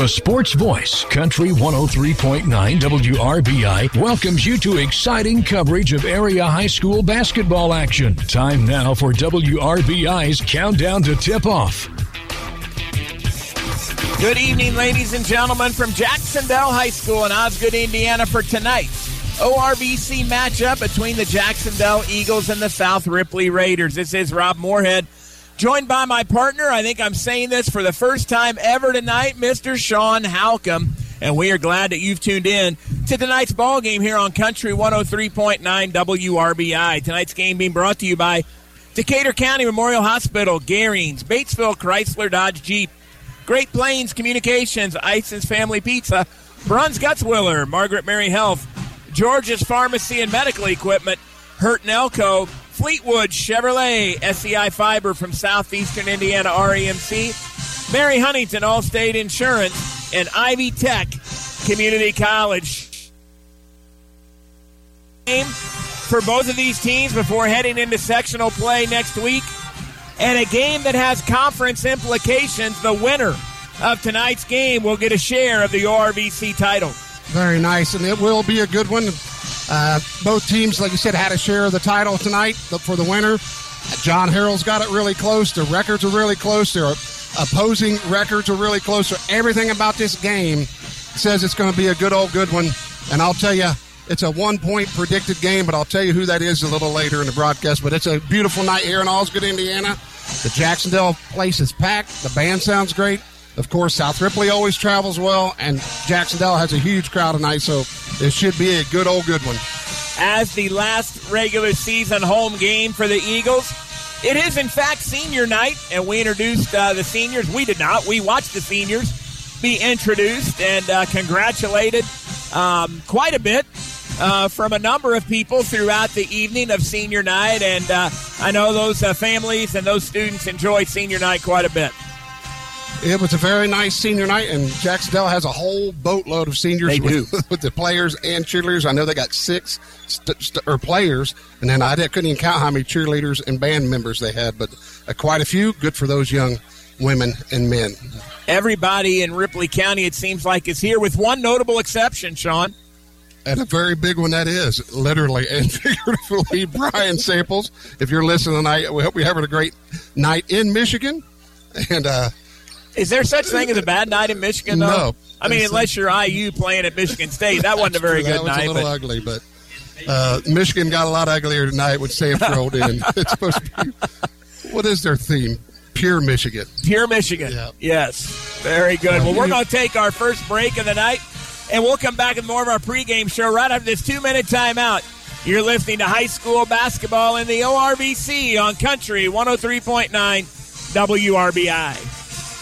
The Sports Voice, Country 103.9 WRBI, welcomes you to exciting coverage of area high school basketball action. Time now for WRBI's Countdown to Tip Off. Good evening, ladies and gentlemen, from Jacksonville High School in Osgood, Indiana, for tonight's ORVC matchup between the Jacksonville Eagles and the South Ripley Raiders. This is Rob Moorhead, joined by my partner. I think I'm saying this for the first time ever tonight, Mr. Sean Halcomb. And we are glad that you've tuned in to tonight's ball game here on Country 103.9 WRBI. Tonight's game being brought to you by Decatur County Memorial Hospital, Garings, Batesville Chrysler Dodge Jeep, Great Plains Communications, Ison's Family Pizza, Bruns Gutzwiller, Margaret Mary Health, George's Pharmacy and Medical Equipment, Hurt and Elko, Fleetwood Chevrolet, SEI Fiber from Southeastern Indiana REMC, Mary Huntington Allstate Insurance, and Ivy Tech Community College. For both of these teams before heading into sectional play next week. And a game that has conference implications. The winner of tonight's game will get a share of the ORVC title. Very nice, and it will be a good one. Uh, both teams, like you said, had a share of the title tonight for the winner. John Harrell's got it really close. The records are really close. Their opposing records are really close. Everything about this game says it's going to be a good old good one. And I'll tell you, it's a one point predicted game, but I'll tell you who that is a little later in the broadcast. But it's a beautiful night here in Osgood, Indiana. The Jacksonville place is packed. The band sounds great. Of course, South Ripley always travels well, and Jacksonville has a huge crowd tonight, so it should be a good old good one. As the last regular season home game for the Eagles, it is in fact senior night, and we introduced uh, the seniors. We did not. We watched the seniors be introduced and uh, congratulated um, quite a bit uh, from a number of people throughout the evening of senior night, and uh, I know those uh, families and those students enjoyed senior night quite a bit. It was a very nice senior night, and Jacksonville has a whole boatload of seniors with, with, the players and cheerleaders. I know they got six st- st- or players, and then I couldn't even count how many cheerleaders and band members they had, but uh, quite a few. Good for those young women and men. Everybody in Ripley County, it seems like, is here with one notable exception, Sean. And a very big one that is, literally and figuratively, Brian Samples. If you're listening tonight, we hope you're having a great night in Michigan. And uh, is there such thing as a bad night in Michigan? Though? No. I mean, unless you're IU playing at Michigan State, that wasn't a very good that was a little but... ugly, but uh, Michigan got a lot uglier tonight when Sam rolled in. it's supposed to be. What is their theme? Pure Michigan. Pure Michigan. Yeah. Yes. Very good. Well, we're going to take our first break of the night, and we'll come back with more of our pregame show right after this two-minute timeout. You're listening to high school basketball in the ORVC on Country 103.9 WRBI.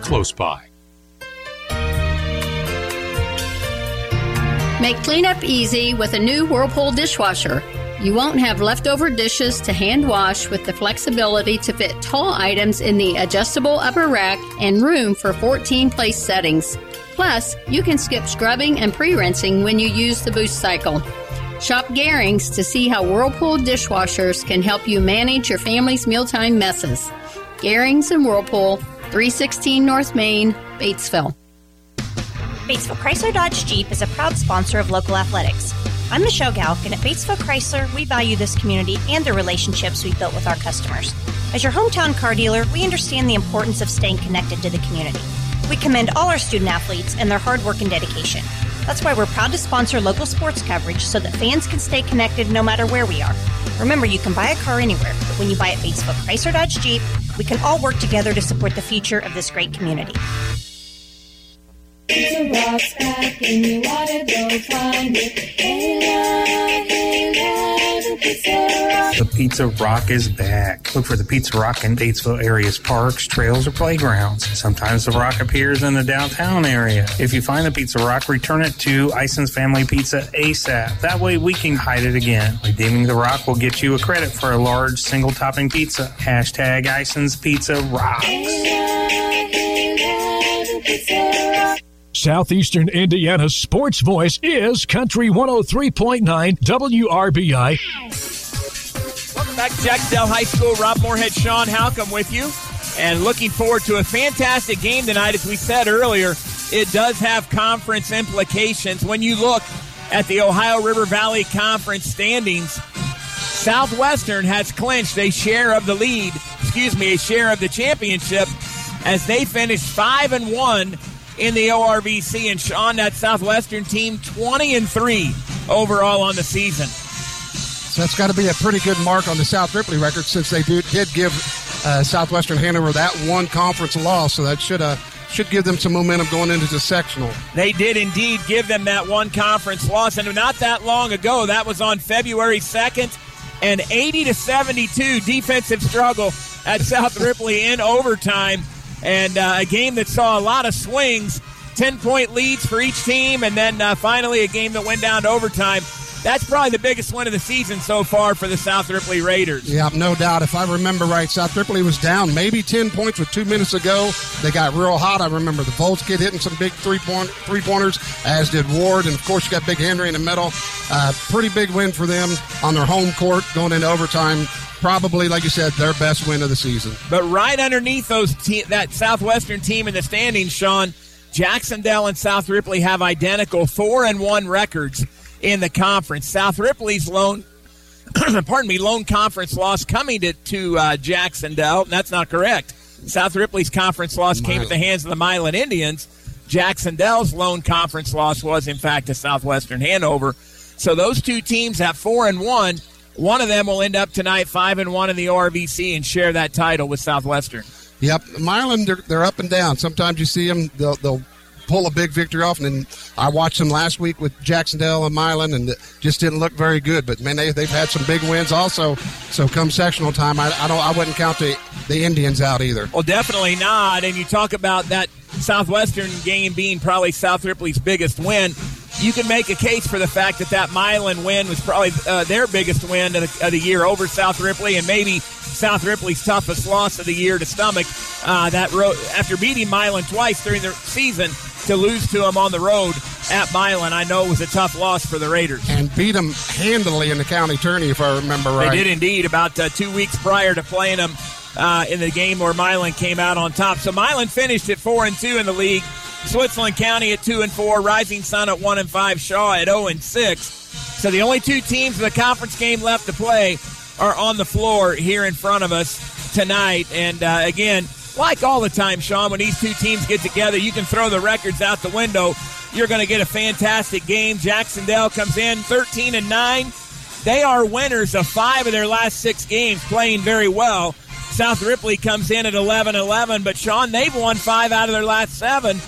close by. Make cleanup easy with a new Whirlpool dishwasher. You won't have leftover dishes to hand wash with the flexibility to fit tall items in the adjustable upper rack and room for 14 place settings. Plus, you can skip scrubbing and pre rinsing when you use the boost cycle. Shop Garings to see how Whirlpool dishwashers can help you manage your family's mealtime messes. Garings and Whirlpool, 316 North Main, Batesville. Batesville Chrysler Dodge Jeep is a proud sponsor of local athletics. I'm Michelle Galk, and at Batesville Chrysler, we value this community and the relationships we've built with our customers. As your hometown car dealer, we understand the importance of staying connected to the community. We commend all our student athletes and their hard work and dedication. That's why we're proud to sponsor local sports coverage so that fans can stay connected no matter where we are. Remember, you can buy a car anywhere, but when you buy at Batesville Chrysler Dodge Jeep, we can all work together to support the future of this great community. Pizza Rock's back and you oughta go find it. The. The Pizza Rock is back. Look for the Pizza Rock in Batesville area's parks, trails, or playgrounds. Sometimes the rock appears in the downtown area. If you find the Pizza Rock, return it to Ison's Family Pizza ASAP. That way we can hide it again. Redeeming the rock will get you a credit for a large single topping pizza. Hashtag Ison's Pizza Rocks. Southeastern Indiana's sports voice is Country 103.9 WRBI. Welcome back to Jacksonville High School. Rob Moorhead, Sean Halcomb with you. And looking forward to a fantastic game tonight. As we said earlier, it does have conference implications. When you look at the Ohio River Valley Conference standings, Southwestern has clinched a share of the lead, excuse me, a share of the championship as they finished 5 and 1 in the ORVC. And Sean, that Southwestern team, 20 and 3 overall on the season. So that's got to be a pretty good mark on the South Ripley record since they do, did give uh, Southwestern Hanover that one conference loss. So that should uh, should give them some momentum going into the sectional. They did indeed give them that one conference loss, and not that long ago. That was on February 2nd, an 80 to 72 defensive struggle at South Ripley in overtime, and uh, a game that saw a lot of swings, 10 point leads for each team, and then uh, finally a game that went down to overtime. That's probably the biggest win of the season so far for the South Ripley Raiders. Yeah, no doubt. If I remember right, South Ripley was down maybe 10 points with two minutes ago. They got real hot. I remember the Volts kid hitting some big three point three pointers, as did Ward. And of course, you got Big Henry in the middle. Uh, pretty big win for them on their home court going into overtime. Probably, like you said, their best win of the season. But right underneath those te- that Southwestern team in the standings, Sean, Jacksonville and South Ripley have identical four and one records in the conference. South Ripley's lone, pardon me, lone conference loss coming to to uh, Jacksonville. That's not correct. South Ripley's conference loss came at the hands of the Milan Indians. Jacksonville's lone conference loss was, in fact, to Southwestern Hanover. So those two teams have four and one. One of them will end up tonight five and one in the ORVC and share that title with Southwestern. Yep, Milan, they're, they're up and down. Sometimes you see them, they'll, they'll pull a big victory off. And then I watched them last week with Jacksonville and Milan, and it just didn't look very good. But man, they, they've had some big wins also. So come sectional time, I, I don't, I wouldn't count the the Indians out either. Well, definitely not. And you talk about that Southwestern game being probably South Ripley's biggest win. You can make a case for the fact that that Milan win was probably uh, their biggest win of the, of the, year over South Ripley, and maybe South Ripley's toughest loss of the year to stomach. Uh, that road after beating Milan twice during the season, to lose to them on the road at Milan, I know was a tough loss for the Raiders. And beat them handily in the county tourney, if I remember right. They did indeed. About uh, two weeks prior to playing them uh, in the game where Milan came out on top. So Milan finished at four and two in the league. Switzerland County at two and four. Rising Sun at one and five. Shawe at zero and six. So the only two teams in the conference game left to play are on the floor here in front of us tonight. And uh, again, like all the time, Sean, when these two teams get together, you can throw the records out the window. You're going to get a fantastic game. Jacksonville comes in 13 and 9. They are winners of five of their last six games, playing very well. South Ripley comes in at 11 11, but Sean, they've won five out of their last seven.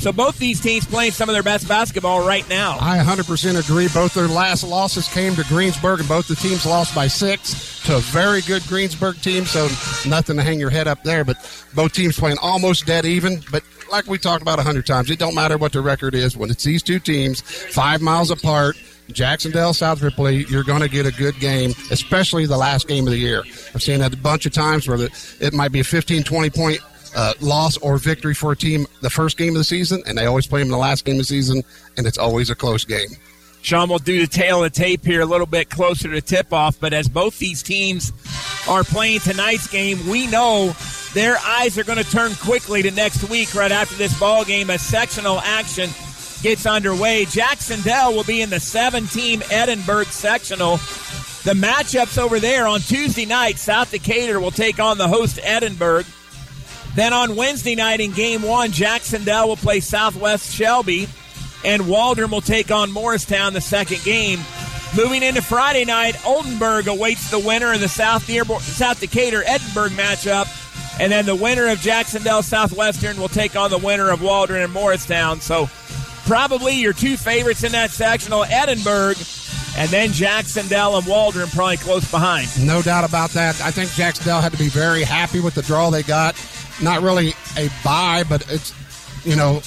So both these teams playing some of their best basketball right now. I 100% agree. Both their last losses came to Greensburg, and both the teams lost by six to a very good Greensburg team. So nothing to hang your head up there. But both teams playing almost dead even. But like we talked about a hundred times, it don't matter what the record is when it's these two teams five miles apart. Jacksonville, South Ripley, you're going to get a good game, especially the last game of the year. I've seen that a bunch of times where it might be a 15, 20 point uh, loss or victory for a team the first game of the season, and they always play them in the last game of the season, and it's always a close game. Sean will do the tale of the tape here a little bit closer to tip off, but as both these teams are playing tonight's game, we know their eyes are going to turn quickly to next week right after this ball game as sectional action gets underway. Jacksonville will be in the seven team Edinburgh sectional. The matchups over there on Tuesday night, South Decatur will take on the host Edinburgh. Then on Wednesday night in game one, Jacksonville will play Southwest Shelby, and Waldron will take on Morristown the second game. Moving into Friday night, Oldenburg awaits the winner of the South, Dearborn, South Decatur Edinburgh matchup And then the winner of Jacksonville Southwestern will take on the winner of Waldron and Morristown. So probably your two favorites in that sectional, Edinburgh, and then Jacksonville and Waldron probably close behind. No doubt about that. I think Jacksonville had to be very happy with the draw they got. Not really a buy, but it's, you know,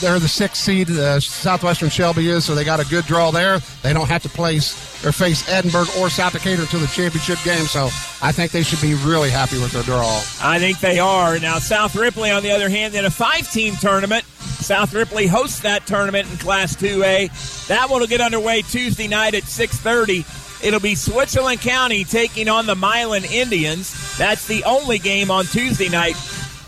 they're the sixth seed. Uh, Southwestern Shelby is, so they got a good draw there. They don't have to place or face Edinburgh or South Decatur until the championship game. So I think they should be really happy with their draw. I think they are. Now, South Ripley, on the other hand, in a five team tournament, South Ripley hosts that tournament in Class 2A. That one will get underway Tuesday night at 6.30. It'll be Switzerland County taking on the Milan Indians. That's the only game on Tuesday night.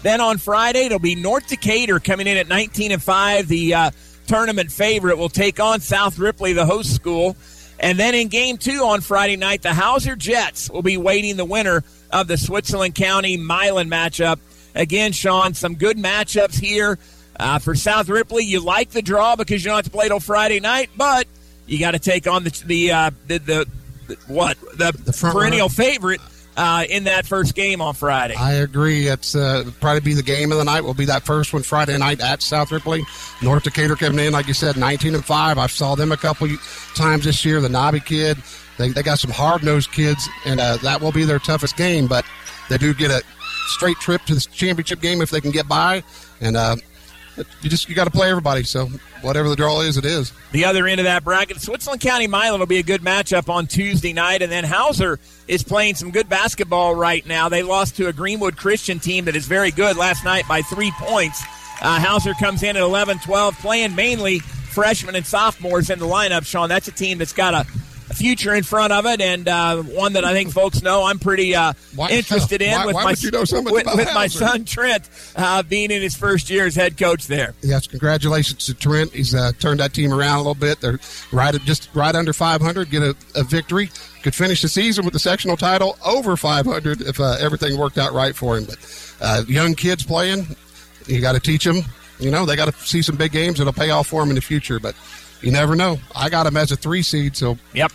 Then on Friday, it'll be North Decatur coming in at 19 and 5. The uh, tournament favorite will take on South Ripley, the host school. And then in game two on Friday night, the Hauser Jets will be waiting the winner of the Switzerland County Milan matchup. Again, Sean, some good matchups here. Uh, for South Ripley, you like the draw because you don't have to play till Friday night, but you got to take on the the, uh, the, the the what the, The perennial runner. favorite uh, in that first game on Friday. I agree. It's uh, probably be the game of the night. Will be that first one Friday night at South Ripley. North Decatur coming in, like you said, 19 and five. I saw them a couple times this year. The Nobby kid, they, they got some hard nosed kids, and uh, that will be their toughest game. But they do get a straight trip to the championship game if they can get by, and uh, you just you got to play everybody. So whatever the draw is, it is. the other end of that bracket. Switzerland County Milan will be a good matchup on Tuesday night, and then Hauser is playing some good basketball right now. They lost to a Greenwood Christian team that is very good last night by three points. Uh, Hauser comes in at 11 12, playing mainly freshmen and sophomores in the lineup. Sean, that's a team that's got a future in front of it, and uh, one that I think folks know I'm pretty uh, Why- interested in why- with why my you know so with, with my son Trent uh, being in his first year as head coach there. Yes, congratulations to Trent. He's uh, turned that team around a little bit. They're right at just right under 500. Get a, a victory. Could finish the season with the sectional title over 500 if uh, everything worked out right for him. But uh, young kids playing, you got to teach them. You know, they got to see some big games. It'll pay off for them in the future. But you never know. I got him as a three seed, so Yep.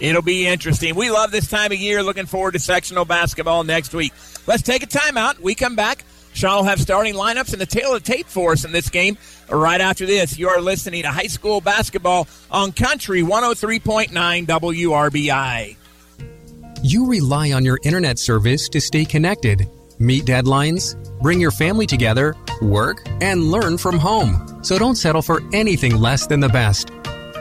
It'll be interesting. We love this time of year. Looking forward to sectional basketball next week. Let's take a timeout. We come back. Sean will have starting lineups and the tale of tape for us in this game right after this. You are listening to high school basketball on Country 103.9 WRBI. You rely on your internet service to stay connected, meet deadlines, bring your family together, work, and learn from home. So don't settle for anything less than the best.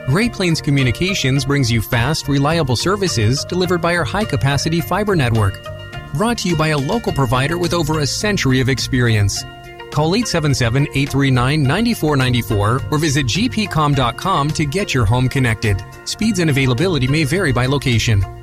Great Plains Communications brings you fast, reliable services delivered by our high capacity fiber network. Brought to you by a local provider with over a century of experience. Call 877 839 9494 or visit gpcom.com to get your home connected. Speeds and availability may vary by location.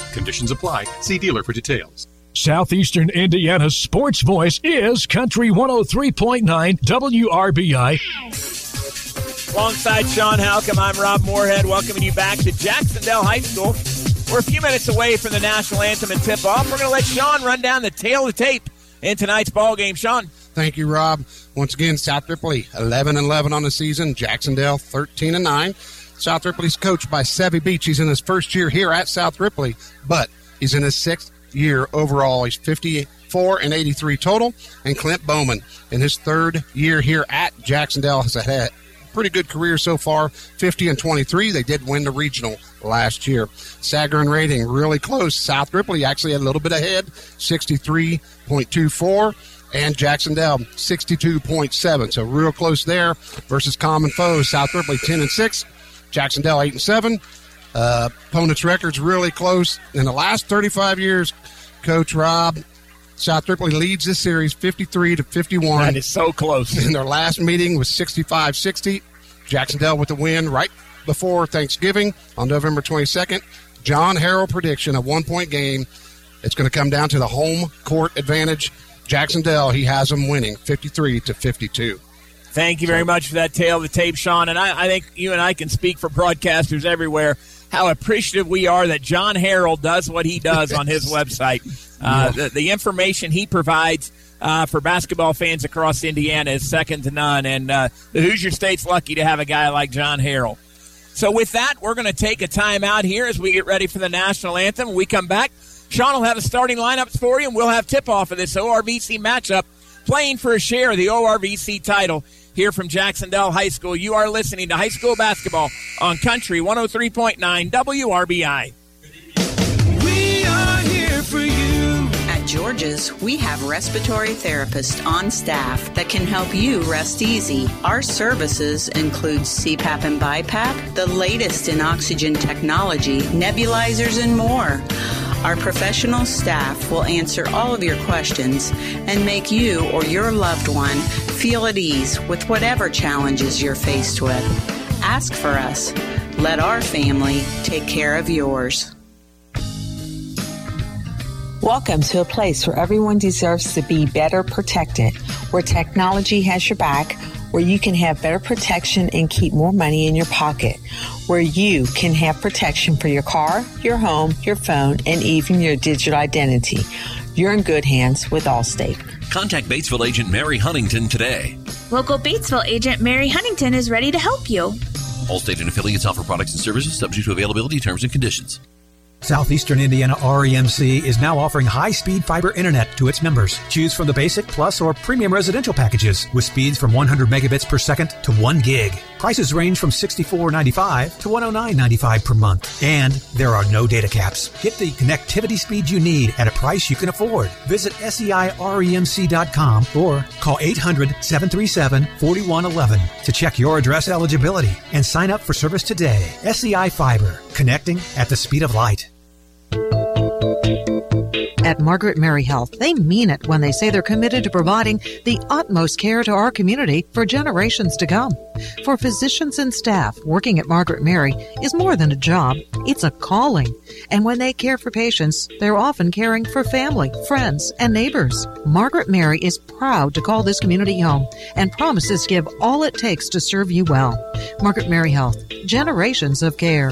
Conditions apply. See dealer for details. Southeastern Indiana's sports voice is Country 103.9 WRBI. Alongside Sean Halcomb, I'm Rob Moorhead, welcoming you back to Jacksonville High School. We're a few minutes away from the national anthem and tip-off. We're going to let Sean run down the tale of the tape in tonight's ball game. Sean. Thank you, Rob. Once again, South Ripley 11 and 11 on the season. Jacksonville 13 and 9. South Ripley's coached by Savvy Beach. He's in his first year here at South Ripley, but he's in his sixth year overall. He's 54 and 83 total. And Clint Bowman in his third year here at Jacksonville has had a pretty good career so far 50 and 23. They did win the regional last year. Sagarin rating really close. South Ripley actually a little bit ahead 63.24 and Jacksonville 62.7. So real close there versus common foes. South Ripley 10 and 6, Jacksonville 8 and 7. Uh, opponents' records really close. In the last 35 years, Coach Rob, South Ripley leads this series 53 to 51. That is so close. In their last meeting was 65 60. Jacksonville with the win right before Thanksgiving on November 22nd. John Harrell prediction a one point game. It's going to come down to the home court advantage. Jacksonville, he has them winning 53 to 52. Thank you very much for that tale of the tape, Sean. And I, I think you and I can speak for broadcasters everywhere how appreciative we are that John Harrell does what he does on his website. Uh, the, the information he provides uh, for basketball fans across Indiana is second to none. And uh, the Hoosier State's lucky to have a guy like John Harrell. So, with that, we're going to take a time out here as we get ready for the national anthem. When we come back, Sean will have the starting lineups for you, and we'll have tip off of this ORVC matchup playing for a share of the ORVC title here from Jacksonville High School. You are listening to high school basketball on Country 103.9 WRBI. We are here for you. At George's, we have respiratory therapists on staff that can help you rest easy. Our services include CPAP and BiPAP, the latest in oxygen technology, nebulizers, and more. Our professional staff will answer all of your questions and make you or your loved one feel at ease with whatever challenges you're faced with. Ask for us. Let our family take care of yours. Welcome to a place where everyone deserves to be better protected, where technology has your back, where you can have better protection and keep more money in your pocket, where you can have protection for your car, your home, your phone, and even your digital identity. You're in good hands with Allstate. Contact Batesville agent Mary Huntington today. Local Batesville agent Mary Huntington is ready to help you. Allstate and affiliates offer products and services subject to availability, terms, and conditions. Southeastern Indiana REMC is now offering high speed fiber internet to its members. Choose from the basic, plus, or premium residential packages with speeds from 100 megabits per second to 1 gig. Prices range from $64.95 to $109.95 per month. And there are no data caps. Get the connectivity speed you need at a price you can afford. Visit SEIREMC.com or call 800 737 4111 to check your address eligibility and sign up for service today. SEI Fiber, connecting at the speed of light. At Margaret Mary Health, they mean it when they say they're committed to providing the utmost care to our community for generations to come. For physicians and staff, working at Margaret Mary is more than a job, it's a calling. And when they care for patients, they're often caring for family, friends, and neighbors. Margaret Mary is proud to call this community home and promises to give all it takes to serve you well. Margaret Mary Health, generations of care.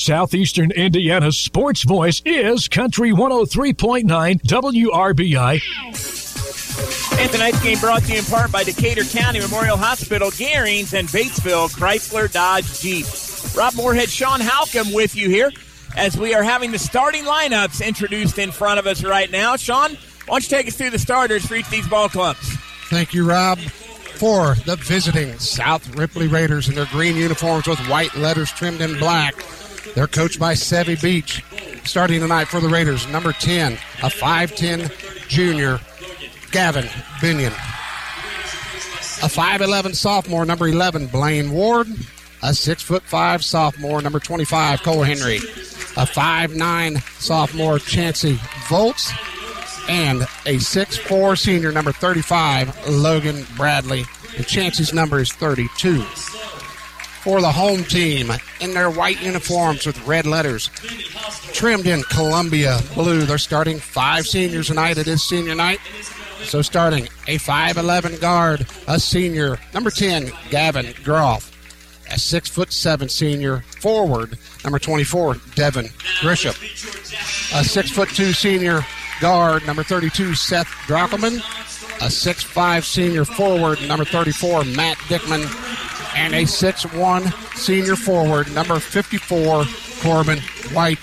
Southeastern Indiana's sports voice is Country 103.9 WRBI. And tonight's game brought to you in part by Decatur County Memorial Hospital, Garings, and Batesville Chrysler Dodge Jeep. Rob Moorhead, Sean Halcomb with you here as we are having the starting lineups introduced in front of us right now. Sean, why don't you take us through the starters for each of these ball clubs? Thank you, Rob. For the visiting South Ripley Raiders in their green uniforms with white letters trimmed in black. They're coached by Sevy Beach. Starting tonight for the Raiders, number 10, a 5'10 junior, Gavin Binion. A 5'11 sophomore, number 11, Blaine Ward. A 6'5 sophomore, number 25, Cole Henry. A 5'9 sophomore, Chancey Volts. And a 6'4 senior, number 35, Logan Bradley. And Chancey's number is 32 for the home team in their white uniforms with red letters trimmed in Columbia blue. They're starting five seniors tonight. It is senior night. So starting a 5'11 guard, a senior, number 10, Gavin Groff. A six foot seven senior forward, number 24, Devin Grisham. A six foot two senior guard, number 32, Seth Drockelman. A six five senior forward, number 34, Matt Dickman and a 6'1 senior forward, number 54, Corbin White.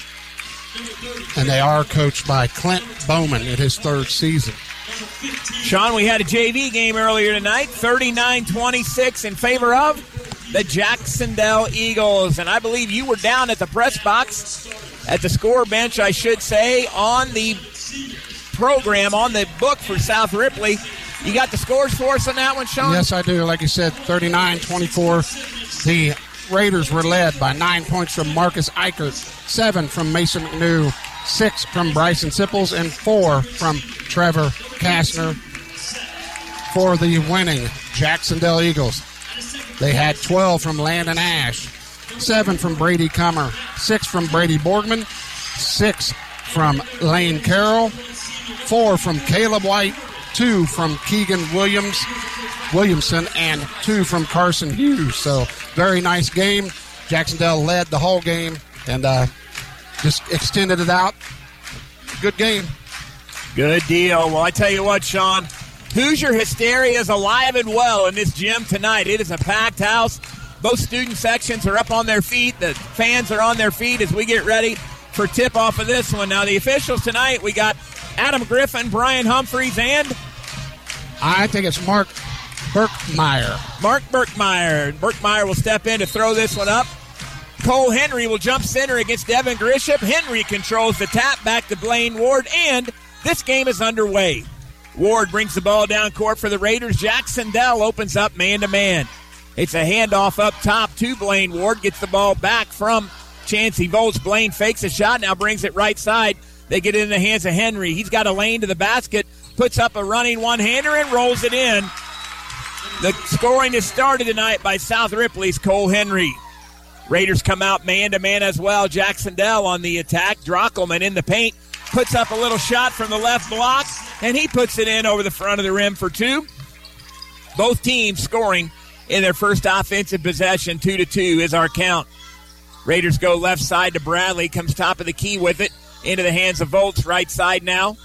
And they are coached by Clint Bowman in his third season. Sean, we had a JV game earlier tonight, 39 26 in favor of the Jacksonville Eagles. And I believe you were down at the press box, at the score bench, I should say, on the program on the book for South Ripley. You got the scores for us on that one, Sean? Yes, I do. Like you said, 39 24. The Raiders were led by nine points from Marcus Eichert, seven from Mason McNew, six from Bryson Sipples, and four from Trevor Kastner for the winning Jacksonville Eagles. They had 12 from Landon Ash, seven from Brady Comer, six from Brady Borgman, six from Lane Carroll, four from Caleb White, two from Keegan Williams, Williamson, and two from Carson Hughes. So very nice game. Jacksonville led the whole game and uh, just extended it out. Good game. Good deal. Well, I tell you what, Sean, Hoosier hysteria is alive and well in this gym tonight. It is a packed house. Both student sections are up on their feet. The fans are on their feet as we get ready for tip off of this one. Now, the officials tonight, we got Adam Griffin, Brian Humphreys, and I think it's Mark Burkmeyer. Mark Burkmeyer. Burkmeyer will step in to throw this one up. Cole Henry will jump center against Devin Grisham. Henry controls the tap back to Blaine Ward, and this game is underway. Ward brings the ball down court for the Raiders. Jacksonville opens up man to man. It's a handoff up top to Blaine Ward. Gets the ball back from Chancey Volts. Blaine fakes a shot, now brings it right side. They get it in the hands of Henry. He's got a lane to the basket, puts up a running one hander, and rolls it in. The scoring is started tonight by South Ripley's Cole Henry. Raiders come out man to man as well. Jacksonville on the attack. Drockelman in the paint. Puts up a little shot from the left block, and he puts it in over the front of the rim for two. Both teams scoring in their first offensive possession. Two to two is our count. Raiders go left side to Bradley. Comes top of the key with it. Into the hands of Volts. Right side now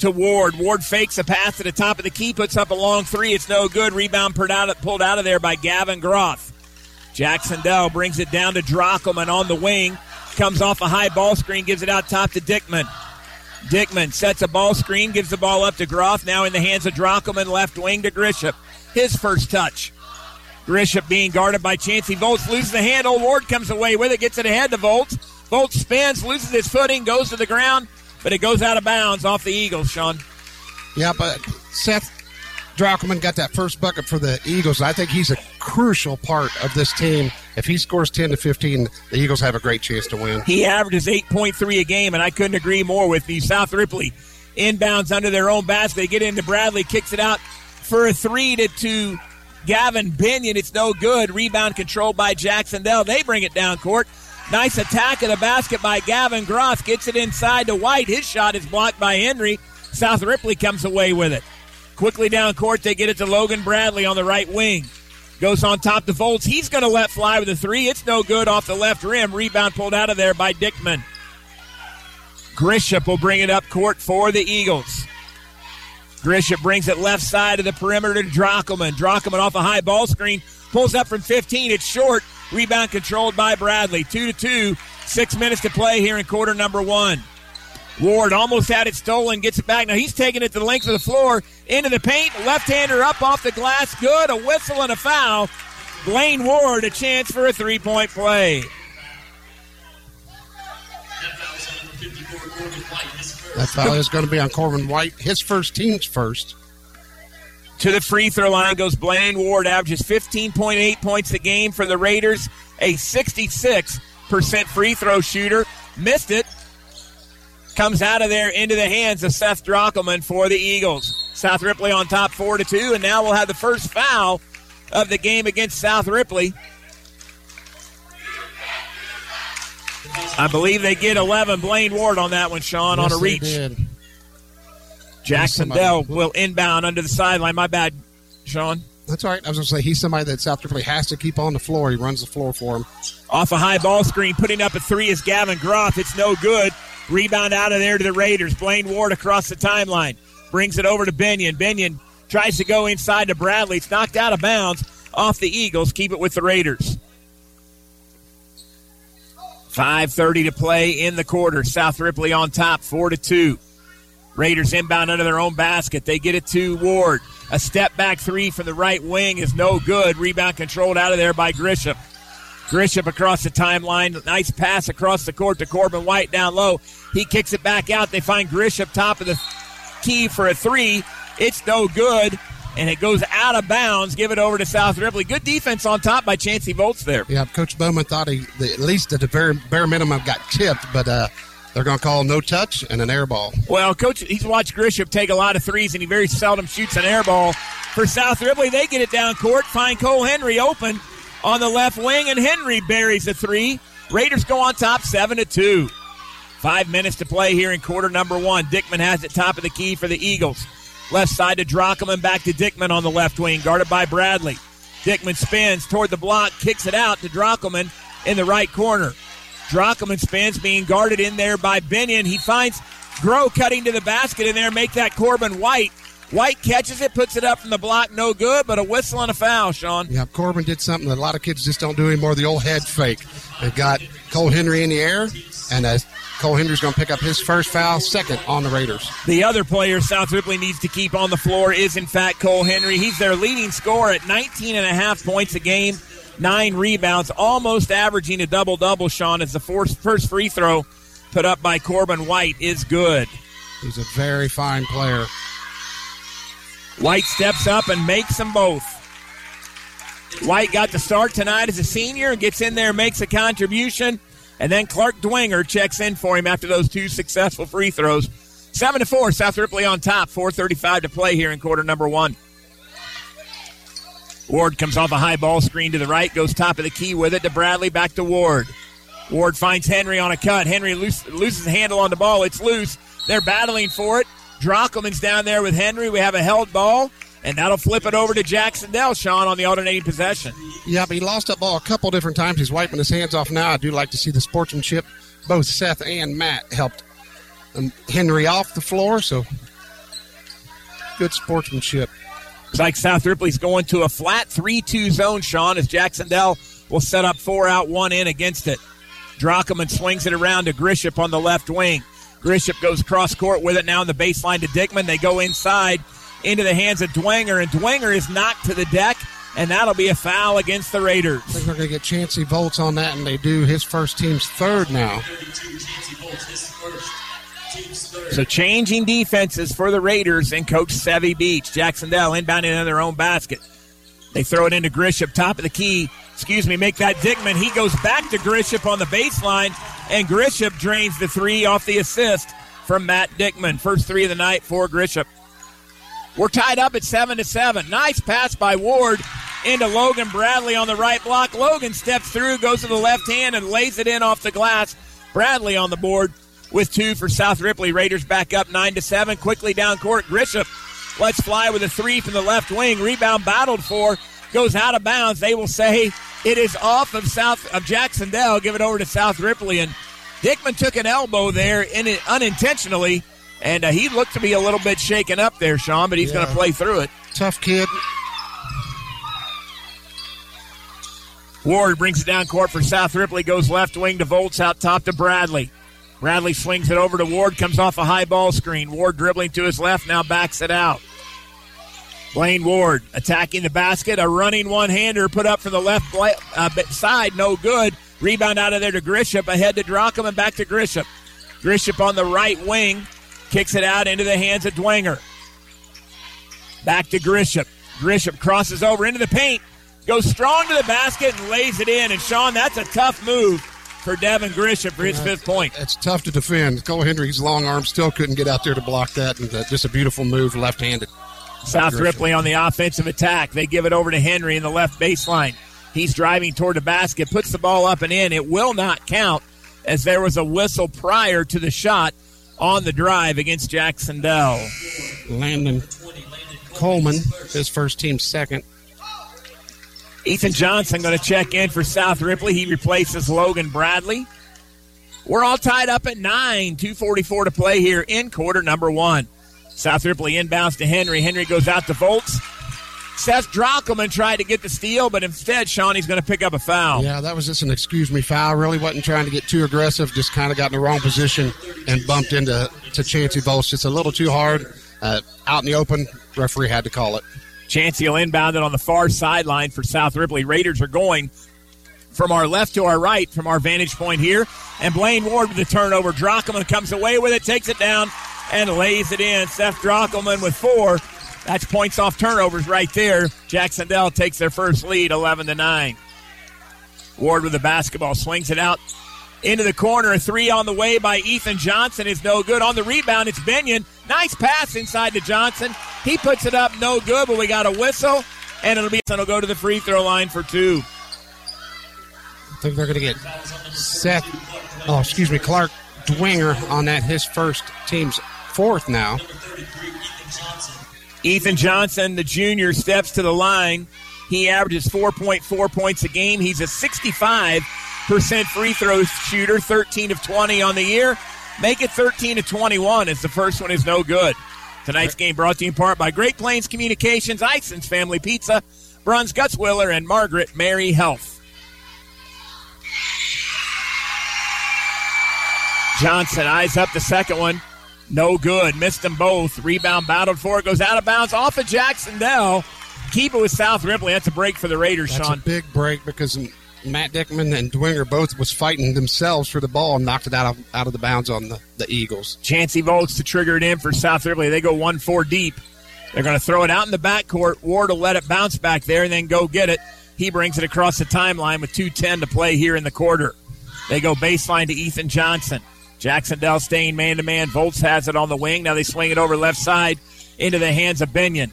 to Ward. Ward fakes a pass to the top of the key. Puts up a long three. It's no good. Rebound pulled out, of there by Gavin Groff. Jackson Dell brings it down to Drockelman on the wing. Comes off a high ball screen, gives it out top to Dickman. Dickman sets a ball screen, gives the ball up to Groff. Now in the hands of Drockelman, left wing to Grisham. His first touch. Grisham being guarded by Chancey Volts, loses the handle. Ward comes away with it, gets it ahead to Volts. Volts spins, loses his footing, goes to the ground, but it goes out of bounds off the Eagles, Sean. Yeah, but Seth Drockelman got that first bucket for the Eagles. I think he's a crucial part of this team. If he scores 10 to 15, the Eagles have a great chance to win. He averages 8.3 a game, and I couldn't agree more with the South Ripley. Inbounds under their own basket. They get into Bradley, kicks it out for a three to, two. Gavin Binion. It's no good. Rebound controlled by Jacksonville. They bring it down court. Nice attack of the basket by Gavin Groff. Gets it inside to White. His shot is blocked by Henry. South Ripley comes away with it. Quickly down court, they get it to Logan Bradley on the right wing. Goes on top to Volts. He's going to let fly with a three. It's no good off the left rim. Rebound pulled out of there by Dickman. Grisham will bring it up court for the Eagles. Grisham brings it left side of the perimeter to Drockelman. Drockelman off a high ball screen. Pulls up from 15. It's short. Rebound controlled by Bradley. Two to two. Six minutes to play here in quarter number one. Ward almost had it stolen, gets it back. Now he's taking it to the length of the floor, into the paint. Left hander up off the glass. Good. A whistle and a foul. Blaine Ward a chance for a three point play. That foul is going to be on Corbin White. His first team's first. To the free throw line goes Blaine Ward, averages 15.8 points a game for the Raiders, a 66% free throw shooter. Missed it. Comes out of there into the hands of Seth Drockelman for the Eagles. South Ripley on top 4 to 2, and now we'll have the first foul of the game against South Ripley. I believe they get 11. Blaine Ward on that one, Sean, Yes, on a reach. Jacksonville will inbound under the sideline. My bad, Sean. That's all right. I was going to say he's somebody that South Ripley has to keep on the floor. He runs the floor for him. Off a high ball screen, putting up a three is Gavin Groff. It's no good. Rebound out of there to the Raiders. Blaine Ward across the timeline. Brings it over to Binion. Binion tries to go inside to Bradley. It's knocked out of bounds off the Eagles. Keep it with the Raiders. 5.30 to play in the quarter. South Ripley on top, 4 to 2. Raiders inbound under their own basket. They get it to Ward. A step back three from the right wing is no good. Rebound controlled out of there by Grisham. Grisham across the timeline. Nice pass across the court to Corbin White down low. He kicks it back out. They find Grisham top of the key for a three. It's no good, and it goes out of bounds. Give it over to South Ripley. Good defense on top by Chancey Volts there. Yeah, Coach Bowman thought he at least at the bare, bare minimum got tipped, but uh, they're going to call no touch and an air ball. Well, Coach, he's watched Grisham take a lot of threes, and he very seldom shoots an air ball. For South Ripley, they get it down court, find Cole Henry open on the left wing, and Henry buries a three. Raiders go on top, seven to two. Five minutes to play here in quarter number one. Dickman has it top of the key for the Eagles. Left side to Drockelman, back to Dickman on the left wing, guarded by Bradley. Dickman spins toward the block, kicks it out to Drockelman in the right corner. Drockelman spins, being guarded in there by Binion. He finds Grow cutting to the basket in there, make that Corbin White. White catches it, puts it up from the block, no good, but a whistle and a foul, Sean. Yeah, Corbin did something that a lot of kids just don't do anymore the old head fake. They've got Cole Henry in the air, and uh, Cole Henry's going to pick up his first foul, second on the Raiders. The other player South Ripley needs to keep on the floor is, in fact, Cole Henry. He's their leading scorer at 19 and a half points a game, nine rebounds, almost averaging a double double, Sean, as the first free throw put up by Corbin White is good. He's a very fine player. White steps up and makes them both. White got the start tonight as a senior and gets in there and makes a contribution. And then Clark Dwenger checks in for him after those two successful free throws. Seven to four, South Ripley on top. 4:35 to play here in quarter number one. Ward comes off a high ball screen to the right, goes top of the key with it to Bradley, back to Ward. Ward finds Henry on a cut. Henry loose, loses handle on the ball. It's loose. They're battling for it. Drockelman's down there with Henry. We have a held ball, and that'll flip it over to Jacksonville, Sean, on the alternating possession. Yeah, but he lost that ball a couple different times. He's wiping his hands off now. I do like to see the sportsmanship. Both Seth and Matt helped um, Henry off the floor, so good sportsmanship. It's like South Ripley's going to a flat 3 2 zone, Sean, as Jacksonville will set up four out, one in against it. Drockelman swings it around to Grisham on the left wing. Grisham goes cross court with it now on the baseline to Dickman. They go inside into the hands of Dwenger, and Dwenger is knocked to the deck, and that'll be a foul against the Raiders. I think they're going to get Chancey Volts on that, and they do. His first team's third now. So changing defenses for the Raiders and Coach Sevy Beach. Jacksonville inbounding into their own basket. They throw it into Grisham, top of the key. Excuse me, make that Dickman. He goes back to Grisham on the baseline, and Grisham drains the three off the assist from Matt Dickman. First three of the night for Grisham. We're tied up at seven to seven. Nice pass by Ward into Logan Bradley on the right block. Logan steps through, goes to the left hand, and lays it in off the glass. Bradley on the board with two for South Ripley. Raiders back up nine to seven. Quickly down court. Grisham lets fly with a three from the left wing. Rebound battled for. Goes out of bounds. They will say it is off of South of Jacksonville. Give it over to South Ripley. And Dickman took an elbow there in it unintentionally. And uh, he looked to be a little bit shaken up there, Sean, but he's Yeah. going to play through it. Tough kid. Ward brings it down court for South Ripley, goes left wing to Volts out top to Bradley. Bradley swings it over to Ward, comes off a high ball screen. Ward dribbling to his left, now backs it out. Blaine Ward attacking the basket. A running one hander put up from the left uh, side, no good. Rebound out of there to Grisham, ahead to Drockham and back to Grisham. Grisham on the right wing, kicks it out into the hands of Dwenger. Back to Grisham. Grisham crosses over into the paint, goes strong to the basket and lays it in. And Sean, that's a tough move for Devin Grisham for his fifth point. It's tough to defend. Cole Henry's long arm still couldn't get out there to block that, and uh, just a beautiful move left-handed. South Grisham. Ripley on the offensive attack. They give it over to Henry in the left baseline. He's driving toward the basket, puts the ball up and in. It will not count as there was a whistle prior to the shot on the drive against Jacksonville. Landon Coleman, his first team second. Ethan Johnson going to check in for South Ripley. He replaces Logan Bradley. We're all tied up at nine. 244 to play here in quarter number one. South Ripley inbounds to Henry. Henry goes out to Volts. Seth Drockelman tried to get the steal, but instead Shawnee's going to pick up a foul. Yeah, that was just an excuse me foul. Really wasn't trying to get too aggressive. Just kind of got in the wrong position and bumped into to Chancey Volts. Just a little too hard. Uh, out in the open, referee had to call it. Chancey will inbound it on the far sideline for South Ripley. Raiders are going from our left to our right from our vantage point here. And Blaine Ward with the turnover. Drockelman comes away with it, takes it down, and lays it in. Seth Drockelman with four. That's points off turnovers right there. Jacksonville takes their first lead, 11 to 9. Ward with the basketball swings it out into the corner. A three on the way by Ethan Johnson is no good. On the rebound, it's Binion. Nice pass inside to Johnson. He puts it up, no good, but we got a whistle, and it'll be it'll go to the free throw line for two. I think they're going to get Seth, oh, excuse me, Clark Dwenger on that, his first team's fourth now. Ethan Johnson, the junior, steps to the line. He averages 4.4 points a game. He's a 65% free throw shooter, 13 of 20 on the year. Make it 13 to 21 as the first one is no good. Tonight's game brought to you in part by Great Plains Communications, Ison's Family Pizza, Bruns Gutzwiller, and Margaret Mary Health. Johnson eyes up the second one. No good. Missed them both. Rebound battled for it. Goes out of bounds off of Jacksonville. Keep it with South Ripley. That's a break for the Raiders, That's Sean. a big break because Matt Dickman and Dwenger both was fighting themselves for the ball and knocked it out of out of the bounds on the, the Eagles. Chancey Volts to trigger it in for South Ripley. They go 1 4 deep. They're going to throw it out in the backcourt. Ward will let it bounce back there and then go get it. He brings it across the timeline with 2.10 to play here in the quarter. They go baseline to Ethan Johnson. Jacksonville staying man to man. Volts has it on the wing. Now they swing it over left side into the hands of Binion.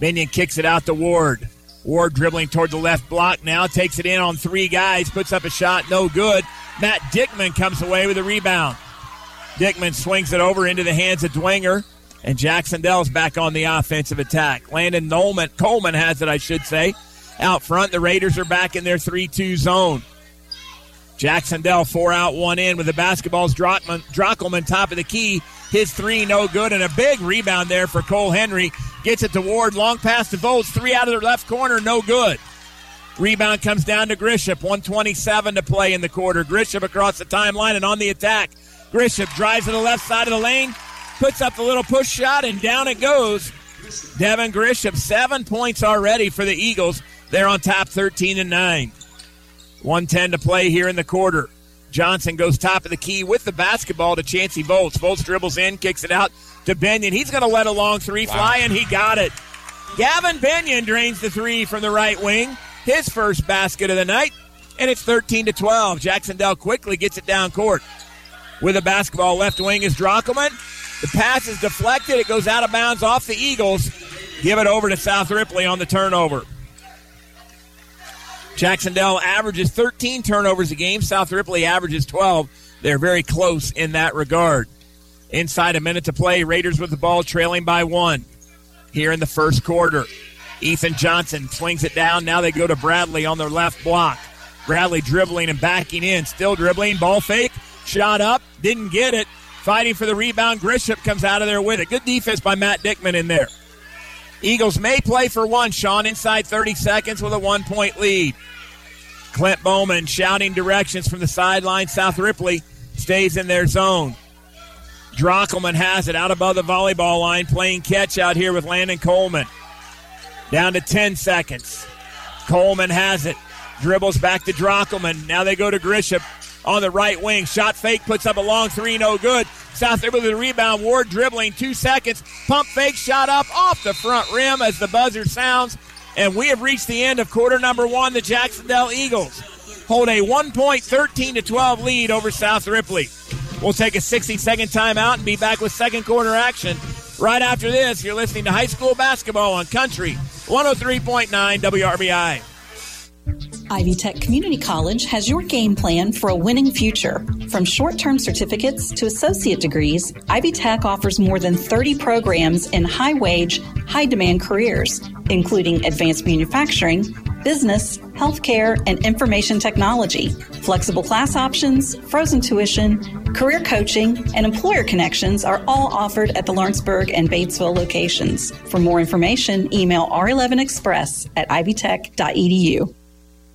Binion kicks it out to Ward. Ward dribbling toward the left block now, takes it in on three guys, puts up a shot, no good. Matt Dickman comes away with a rebound. Dickman swings it over into the hands of Dwenger, and Jacksonville's back on the offensive attack. Landon Nolman, Coleman has it, I should say. Out front, the Raiders are back in their 3 2 zone. Jacksonville four out, one in with the basketballs. Drockelman, top of the key. His three no good, and a big rebound there for Cole Henry. Gets it to Ward, long pass to Volts, three out of the left corner, no good. Rebound comes down to Grisham, 127 to play in the quarter. Grisham across the timeline and on the attack. Grisham drives to the left side of the lane, puts up the little push shot, and down it goes. Devin Grisham, seven points already for the Eagles. They're on top 13 and 9. 110 to play here in the quarter. Johnson goes top of the key with the basketball to Chancey Volts. Volts dribbles in, kicks it out to Benyon. He's going to let a long three fly, and he got it. Gavin Benyon drains the three from the right wing. His first basket of the night, and it's 13 to 12. Jacksonville quickly gets it down court. With a basketball left wing is Drockelman. The pass is deflected. It goes out of bounds off the Eagles. Give it over to South Ripley on the turnover. Jacksonville averages 13 turnovers a game. South Ripley averages 12. They're very close in that regard. Inside a minute to play, Raiders with the ball trailing by one here in the first quarter. Ethan Johnson swings it down. Now they go to Bradley on their left block. Bradley dribbling and backing in, still dribbling, ball fake, shot up, didn't get it. Fighting for the rebound. Grisham comes out of there with it. Good defense by Matt Dickman in there. Eagles may play for one, Sean, inside 30 seconds with a one point lead. Clint Bowman shouting directions from the sideline. South Ripley stays in their zone. Drockelman has it out above the volleyball line, playing catch out here with Landon Coleman. Down to 10 seconds. Coleman has it. Dribbles back to Drockelman. Now they go to Grisham on the right wing. Shot fake, puts up a long three, no good. South Ripley with the rebound. Ward dribbling, two seconds. Pump fake, shot up off the front rim as the buzzer sounds. And we have reached the end of quarter number one. The Jacksonville Eagles hold a one point 13 to 12 lead over South Ripley. We'll take a 60 second timeout and be back with second quarter action. Right after this, you're listening to high school basketball on Country 103.9 WRBI. Ivy Tech Community College has your game plan for a winning future. From short term certificates to associate degrees, Ivy Tech offers more than 30 programs in high wage, high demand careers, including advanced manufacturing, business, healthcare, and information technology. Flexible class options, frozen tuition, career coaching, and employer connections are all offered at the Lawrenceburg and Batesville locations. For more information, email r11express at ivytech.edu.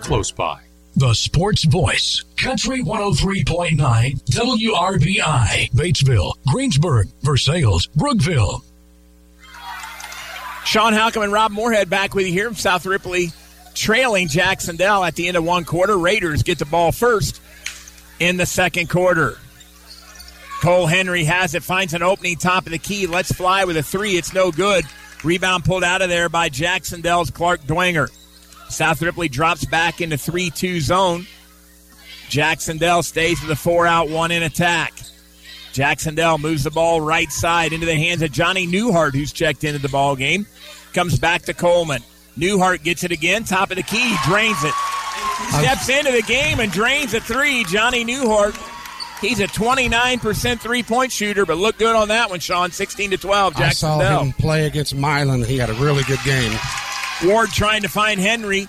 close by. The Sports Voice, Country 103.9, WRBI, Batesville, Greensburg, Versailles, Brookville. Sean Halcomb and Rob Moorhead back with you here from South Ripley, trailing Jacksonville at the end of one quarter. Raiders get the ball first in the second quarter. Cole Henry has it, finds an opening top of the key. Let's fly with a three. It's no good. Rebound pulled out of there by Jacksonville's Clark Dwenger. South Ripley drops back into 3 2 zone. Jacksonville stays with a four out, one in attack. Jacksonville moves the ball right side into the hands of Johnny Newhart, who's checked into the ball game. Comes back to Coleman. Newhart gets it again, top of the key, drains it. Steps into the game and drains a three. Johnny Newhart. He's a 29% three point shooter, but look good on that one, Sean. 16 to 12, I saw him play against Milan. He had a really good game. Ward trying to find Henry.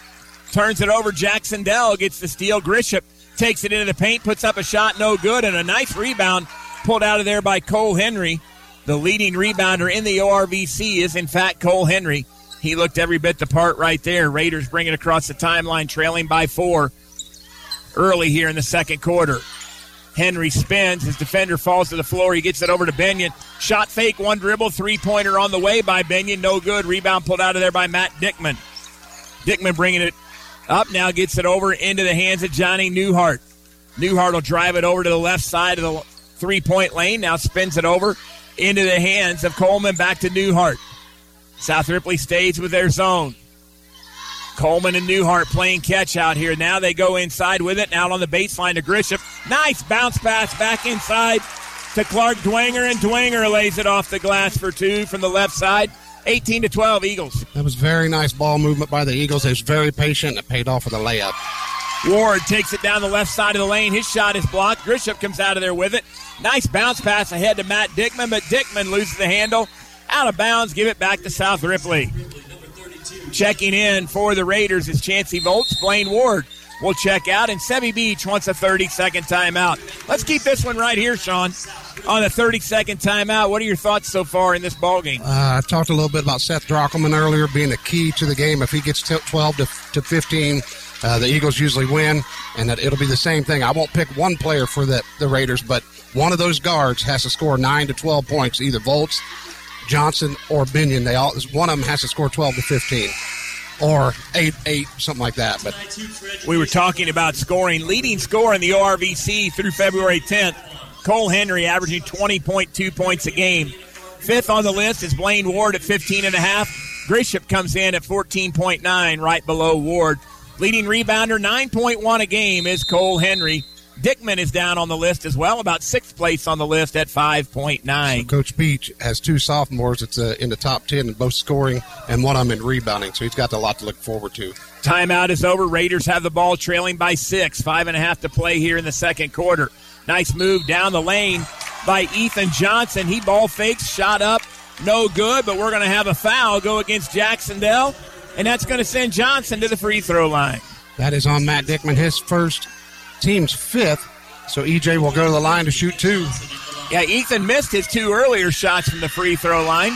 Turns it over. Jackson Dell gets the steal. Grisham takes it into the paint, puts up a shot, no good, and a nice rebound pulled out of there by Cole Henry. The leading rebounder in the ORVC is, in fact, Cole Henry. He looked every bit the part right there. Raiders bring it across the timeline, trailing by four early here in the second quarter. Henry spins. His defender falls to the floor. He gets it over to Benyon. Shot fake, one dribble, three pointer on the way by Benyon. No good. Rebound pulled out of there by Matt Dickman. Dickman bringing it up now, gets it over into the hands of Johnny Newhart. Newhart will drive it over to the left side of the three point lane. Now spins it over into the hands of Coleman. Back to Newhart. South Ripley stays with their zone. Coleman and Newhart playing catch out here. Now they go inside with it. Now on the baseline to Grisham. Nice bounce pass back inside to Clark Dwenger, and Dwenger lays it off the glass for two from the left side. 18 to 12 Eagles. That was very nice ball movement by the Eagles. It was very patient. And it paid off with a layup. Ward takes it down the left side of the lane. His shot is blocked. Grisham comes out of there with it. Nice bounce pass ahead to Matt Dickman, but Dickman loses the handle. Out of bounds. Give it back to South Ripley. Checking in for the Raiders is Chancey Volts. Blaine Ward will check out, and Sebby Beach wants a 30 second timeout. Let's keep this one right here, Sean, on the 30 second timeout. What are your thoughts so far in this ball game? Uh, I talked a little bit about Seth Drockelman earlier being the key to the game. If he gets 12 to, to 15, uh, the Eagles usually win, and that it'll be the same thing. I won't pick one player for the, the Raiders, but one of those guards has to score 9 to 12 points, either Volts, Johnson, or Binion. They all One of them has to score 12 to 15. Or eight, eight, something like that. But We were talking about scoring. Leading scorer in the ORVC through February 10th, Cole Henry averaging 20.2 points a game. Fifth on the list is Blaine Ward at 15 and a. Grisham comes in at 14.9, right below Ward. Leading rebounder, 9.1 a game is Cole Henry. Dickman is down on the list as well, about sixth place on the list at 5.9. Coach Beach has two sophomores that's uh, in the top 10 in both scoring and one of them in rebounding, so he's got a lot to look forward to. Timeout is over. Raiders have the ball trailing by six. Five and a half to play here in the second quarter. Nice move down the lane by Ethan Johnson. He ball fakes, shot up, no good, but we're going to have a foul go against Jacksonville, and that's going to send Johnson to the free throw line. That is on Matt Dickman, his first, team's fifth. So EJ will go to the line to shoot two. Yeah, Ethan missed his two earlier shots from the free throw line.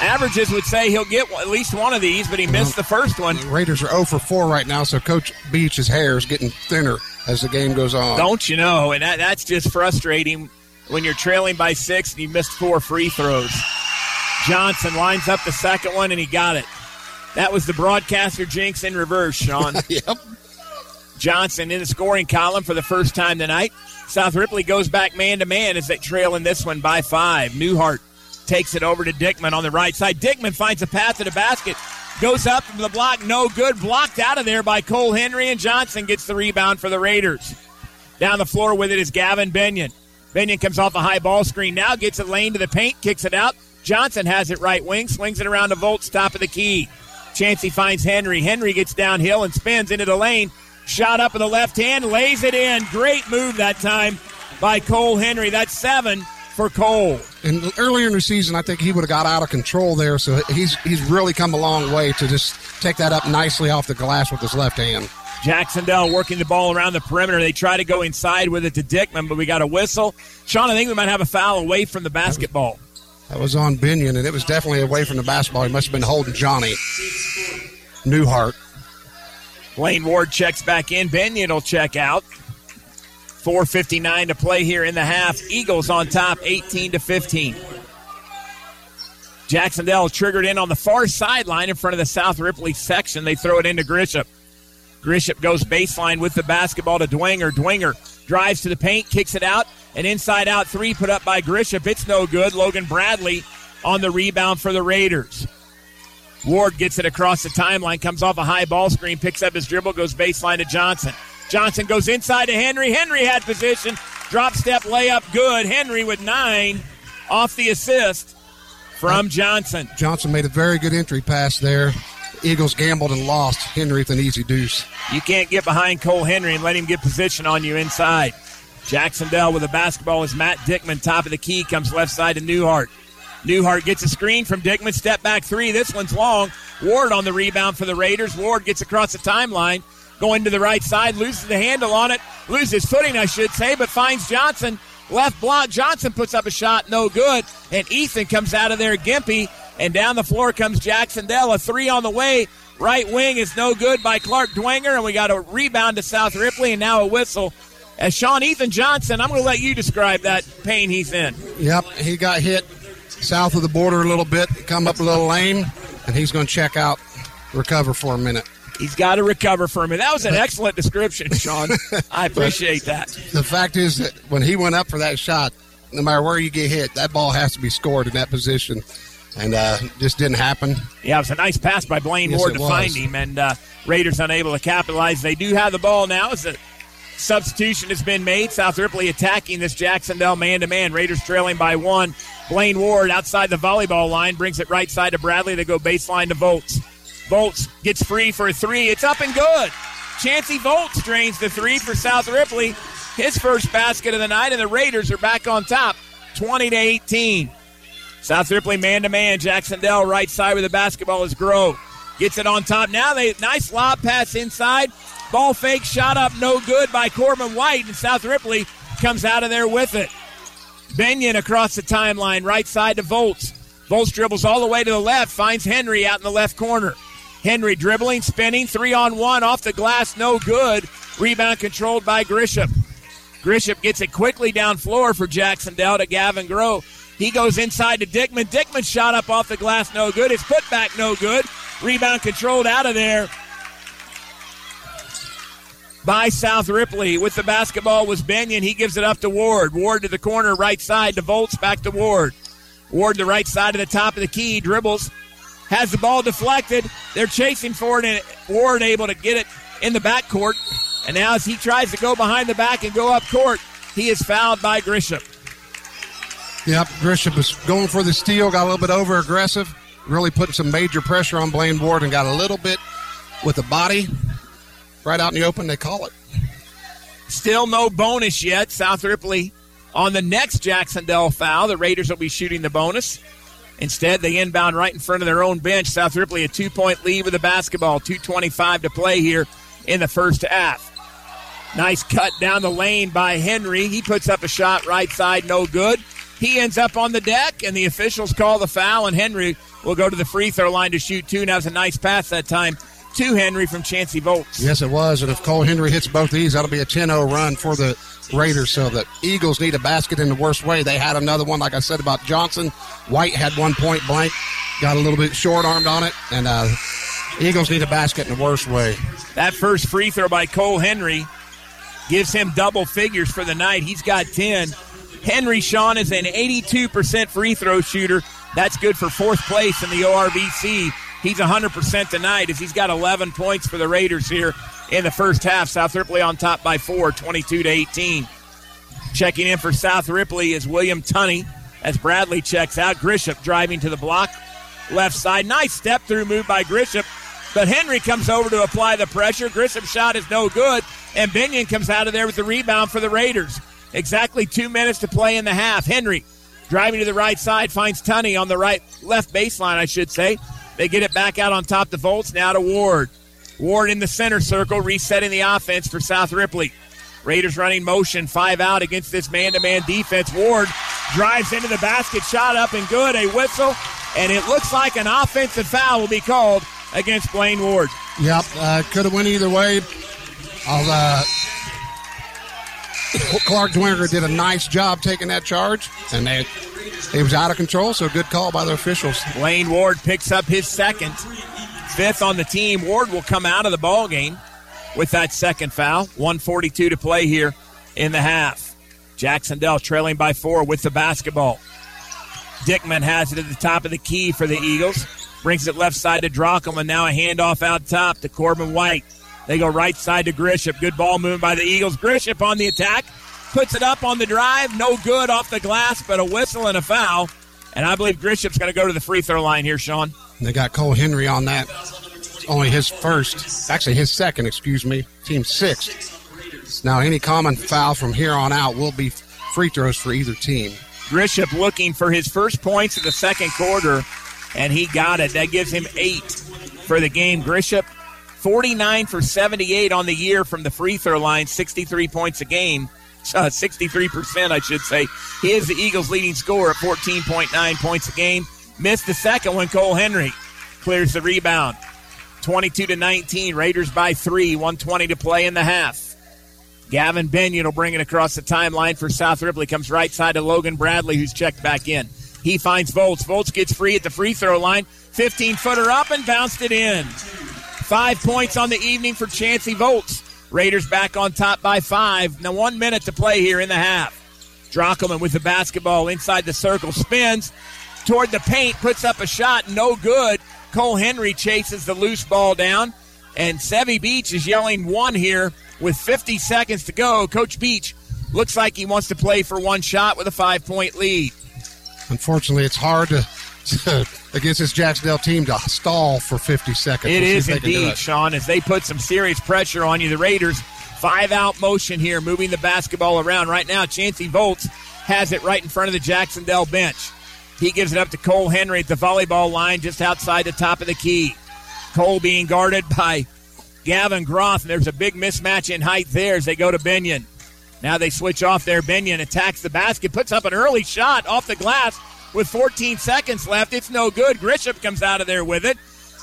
Averages would say he'll get at least one of these, but he missed the first one. Raiders are 0 for 4 right now, so Coach Beach's hair is getting thinner as the game goes on. Don't you know? And that, that's just frustrating when you're trailing by six and you missed four free throws. Johnson lines up the second one and he got it. That was the broadcaster jinx in reverse, Sean. yep. Johnson in the scoring column for the first time tonight. South Ripley goes back man to man as they trail in this one by five. Newhart takes it over to Dickman on the right side. Dickman finds a path to the basket. Goes up from the block, no good. Blocked out of there by Cole Henry, and Johnson gets the rebound for the Raiders. Down the floor with it is Gavin Benyon. Benyon comes off a high ball screen now, gets it lane to the paint, kicks it out. Johnson has it right wing, swings it around to Volts, top of the key. Chancey finds Henry. Henry gets downhill and spins into the lane. Shot up in the left hand, lays it in. Great move that time by Cole Henry. That's seven for Cole. And earlier in the season, I think he would have got out of control there. So he's he's really come a long way to just take that up nicely off the glass with his left hand. Jackson Jacksonville working the ball around the perimeter. They try to go inside with it to Dickman, but we got a whistle. Sean, I think we might have a foul away from the basketball. That was on Binion, and it was definitely away from the basketball. He must have been holding Johnny Newhart. Blaine Ward checks back in. Binion will check out. 4.59 to play here in the half. Eagles on top, 18 to 15. Jacksonville triggered in on the far sideline in front of the South Ripley section. They throw it into Grisham. Grisham goes baseline with the basketball to Dwenger. Dwenger drives to the paint, kicks it out, an inside out three put up by Grisham. It's no good. Logan Bradley on the rebound for the Raiders. Ward gets it across the timeline, comes off a high ball screen, picks up his dribble, goes baseline to Johnson. Johnson goes inside to Henry. Henry had position. Drop step layup good. Henry with nine off the assist from Johnson. Johnson made a very good entry pass there. Eagles gambled and lost. Henry with an easy deuce. You can't get behind Cole Henry and let him get position on you inside. Jackson Dell with a basketball is Matt Dickman, top of the key, comes left side to Newhart. Newhart gets a screen from Dickman, step back three. This one's long. Ward on the rebound for the Raiders. Ward gets across the timeline, going to the right side, loses the handle on it, loses footing, I should say, but finds Johnson. Left block. Johnson puts up a shot, no good. And Ethan comes out of there, Gimpy, and down the floor comes Jacksonville. A three on the way. Right wing is no good by Clark Dwenger, and we got a rebound to South Ripley, and now a whistle. As Sean Ethan Johnson, I'm going to let you describe that pain he's in. Yep, he got hit south of the border a little bit, come up a little lane, and he's going to check out, recover for a minute. He's got to recover for me. That was an excellent description, Sean. I appreciate that. The fact is that when he went up for that shot, no matter where you get hit, that ball has to be scored in that position. And uh, just didn't happen. Yeah, it was a nice pass by Blaine Yes, Ward to was. find him, and uh, Raiders unable to capitalize. They do have the ball now as a substitution has been made. South Ripley attacking this Jacksonville man to man. Raiders trailing by one. Blaine Ward outside the volleyball line brings it right side to Bradley. They go baseline to Volts. Volts gets free for a three. It's up and good. Chancey Volts drains the three for South Ripley. His first basket of the night, and the Raiders are back on top, 20 to 18. South Ripley man to man. Jacksonville right side with the basketball is Groff. Gets it on top. Now they nice lob pass inside. Ball fake shot up no good by Corbin White, and South Ripley comes out of there with it. Benyon across the timeline, right side to Volts. Volts dribbles all the way to the left, finds Henry out in the left corner. Henry dribbling, spinning, three on one off the glass, no good. Rebound controlled by Grisham. Grisham gets it quickly down floor for Jacksonville to Gavin Groff. He goes inside to Dickman. Dickman shot up off the glass, no good. His putback, no good. Rebound controlled out of there by South Ripley. With the basketball was Benyon. He gives it up to Ward. Ward to the corner, right side to Volts, back to Ward. Ward the right side of the top of the key, dribbles, has the ball deflected. They're chasing for it, and Ward able to get it in the backcourt. And now as he tries to go behind the back and go up court, he is fouled by Grisham. Yep, Grisham was going for the steal, got a little bit over aggressive, really putting some major pressure on Blaine Ward and got a little bit with the body right out in the open. They call it. Still no bonus yet. South Ripley on the next Jacksonville foul. The Raiders will be shooting the bonus. Instead, they inbound right in front of their own bench. South Ripley a two point lead with the basketball. 2.25 to play here in the first half. Nice cut down the lane by Henry. He puts up a shot right side, no good. He ends up on the deck, and the officials call the foul, and Henry will go to the free throw line to shoot two. Now it's a nice pass that time to Henry from Chancey Volts. Yes, it was. And if Cole Henry hits both these, that'll be a 10 0 run for the Raiders. So the Eagles need a basket in the worst way. They had another one, like I said about Johnson. White had one point blank, got a little bit short armed on it. And uh, Eagles need a basket in the worst way. That first free throw by Cole Henry gives him double figures for the night. He's got 10. Henry Sean is an 82% free throw shooter. That's good for fourth place in the ORVC. He's 100% tonight as he's got 11 points for the Raiders here in the first half. South Ripley on top by four, 22 to 18. Checking in for South Ripley is William Tunney as Bradley checks out. Grisham driving to the block, left side. Nice step through move by Grisham, but Henry comes over to apply the pressure. Grisham's shot is no good, and Binion comes out of there with the rebound for the Raiders. Exactly two minutes to play in the half. Henry driving to the right side finds Tunney on the right left baseline, I should say. They get it back out on top to Volts. Now to Ward. Ward in the center circle, resetting the offense for South Ripley. Raiders running motion, five out against this man to man defense. Ward drives into the basket, shot up and good, a whistle, and it looks like an offensive foul will be called against Blaine Ward. Yep, uh, could have went either way. I'll, uh, Clark Dwenger did a nice job taking that charge, and they, it was out of control. So good call by the officials. Lane Ward picks up his second, fifth on the team. Ward will come out of the ball game with that second foul. 142 to play here in the half. Jacksonville trailing by four with the basketball. Dickman has it at the top of the key for the Eagles. Brings it left side to Drockelman. and now a handoff out top to Corbin White. They go right side to Grisham. Good ball movement by the Eagles. Grisham on the attack. Puts it up on the drive. No good off the glass, but a whistle and a foul. And I believe Grisham's going to go to the free throw line here, Sean. They got Cole Henry on that. Only his first, actually his second, excuse me, team six. Now, any common foul from here on out will be free throws for either team. Grisham looking for his first points of the second quarter, and he got it. That gives him eight for the game. Grisham 49 for 78 on the year from the free throw line, 63 points a game. Uh, 63%, I should say. He is the Eagles' leading scorer at 14.9 points a game. Missed the second one. Cole Henry clears the rebound. 22 to 19. Raiders by three. 120 to play in the half. Gavin Binion will bring it across the timeline for South Ripley. Comes right side to Logan Bradley, who's checked back in. He finds Volts. Volts gets free at the free throw line. 15 footer up and bounced it in. Five points on the evening for Chancey Volts. Raiders back on top by five. Now one minute to play here in the half. Drockelman with the basketball inside the circle, spins toward the paint, puts up a shot, no good. Cole Henry chases the loose ball down, and Sevy Beach is yelling one here with 50 seconds to go. Coach Beach looks like he wants to play for one shot with a five point lead. Unfortunately, it's hard to, to against this Jacksonville team to stall for 50 seconds. It is they indeed. Sean, as they put some serious pressure on you. The Raiders, five out motion here, moving the basketball around. Right now, Chancey Volts has it right in front of the Jacksonville bench. He gives it up to Cole Henry at the volleyball line just outside the top of the key. Cole being guarded by Gavin Groff, And there's a big mismatch in height there as they go to Binion. Now they switch off there. Binion attacks the basket, puts up an early shot off the glass with 14 seconds left. It's no good. Grisham comes out of there with it.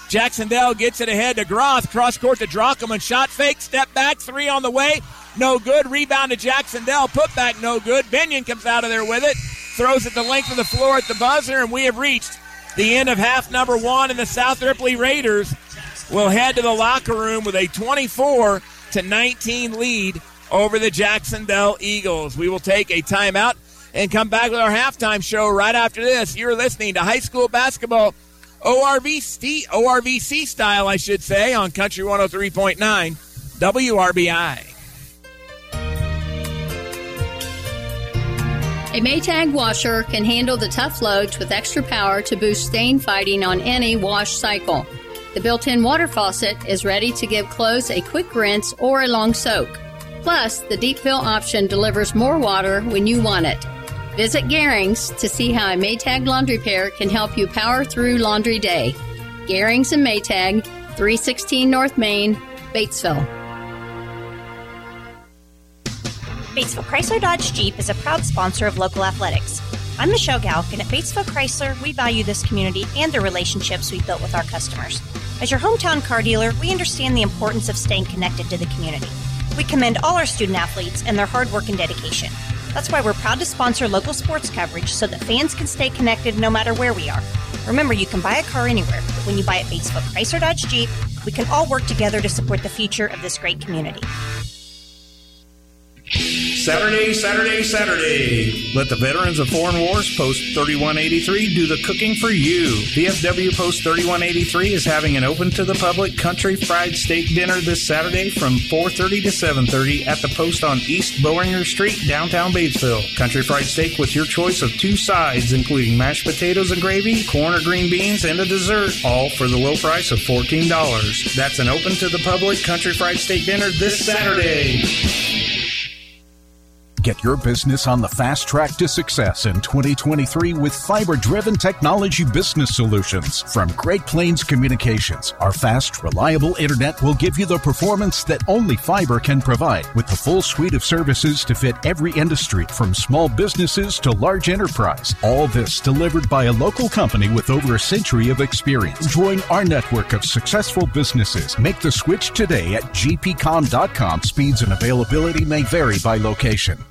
Jacksonville gets it ahead to Groff. Cross court to Drockelman. Shot fake. Step back. Three on the way. No good. Rebound to Jacksonville. Put back. No good. Binion comes out of there with it. Throws it the length of the floor at the buzzer. And we have reached the end of half number one. And the South Ripley Raiders will head to the locker room with a 24 to 19 lead over the Jacksonville Eagles. We will take a timeout and come back with our halftime show right after this. You're listening to high school basketball ORVC, ORVC style, I should say, on Country 103.9 WRBI. A Maytag washer can handle the tough loads with extra power to boost stain fighting on any wash cycle. The built in water faucet is ready to give clothes a quick rinse or a long soak. Plus, the deep fill option delivers more water when you want it. Visit Garings to see how a Maytag laundry pair can help you power through laundry day. Garings and Maytag, 316 North Main, Batesville. Batesville Chrysler Dodge Jeep is a proud sponsor of local athletics. I'm Michelle Galk, and at Batesville Chrysler, we value this community and the relationships we've built with our customers. As your hometown car dealer, we understand the importance of staying connected to the community. We commend all our student athletes and their hard work and dedication. That's why we're proud to sponsor local sports coverage so that fans can stay connected no matter where we are. Remember, you can buy a car anywhere, but when you buy at Batesville Chrysler Dodge Jeep, we can all work together to support the future of this great community. Saturday, Saturday, Saturday. Let the veterans of foreign wars Post 3183 do the cooking for you. VFW Post 3183 is having an open to the public country fried steak dinner this Saturday from 4:30 to 7:30 at the post on East Bowinger Street, downtown Batesville. Country fried steak with your choice of two sides including mashed potatoes and gravy, corn or green beans and a dessert, all for the low price of $14. That's an open to the public country fried steak dinner this Saturday. Get your business on the fast track to success in 2023 with fiber driven technology business solutions from Great Plains Communications. Our fast, reliable internet will give you the performance that only fiber can provide with the full suite of services to fit every industry from small businesses to large enterprise. All this delivered by a local company with over a century of experience. Join our network of successful businesses. Make the switch today at gpcom.com. Speeds and availability may vary by location.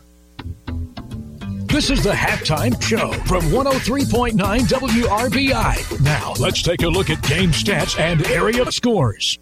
This is the halftime show from 103.9 WRBI. Now, let's take a look at game stats and area scores.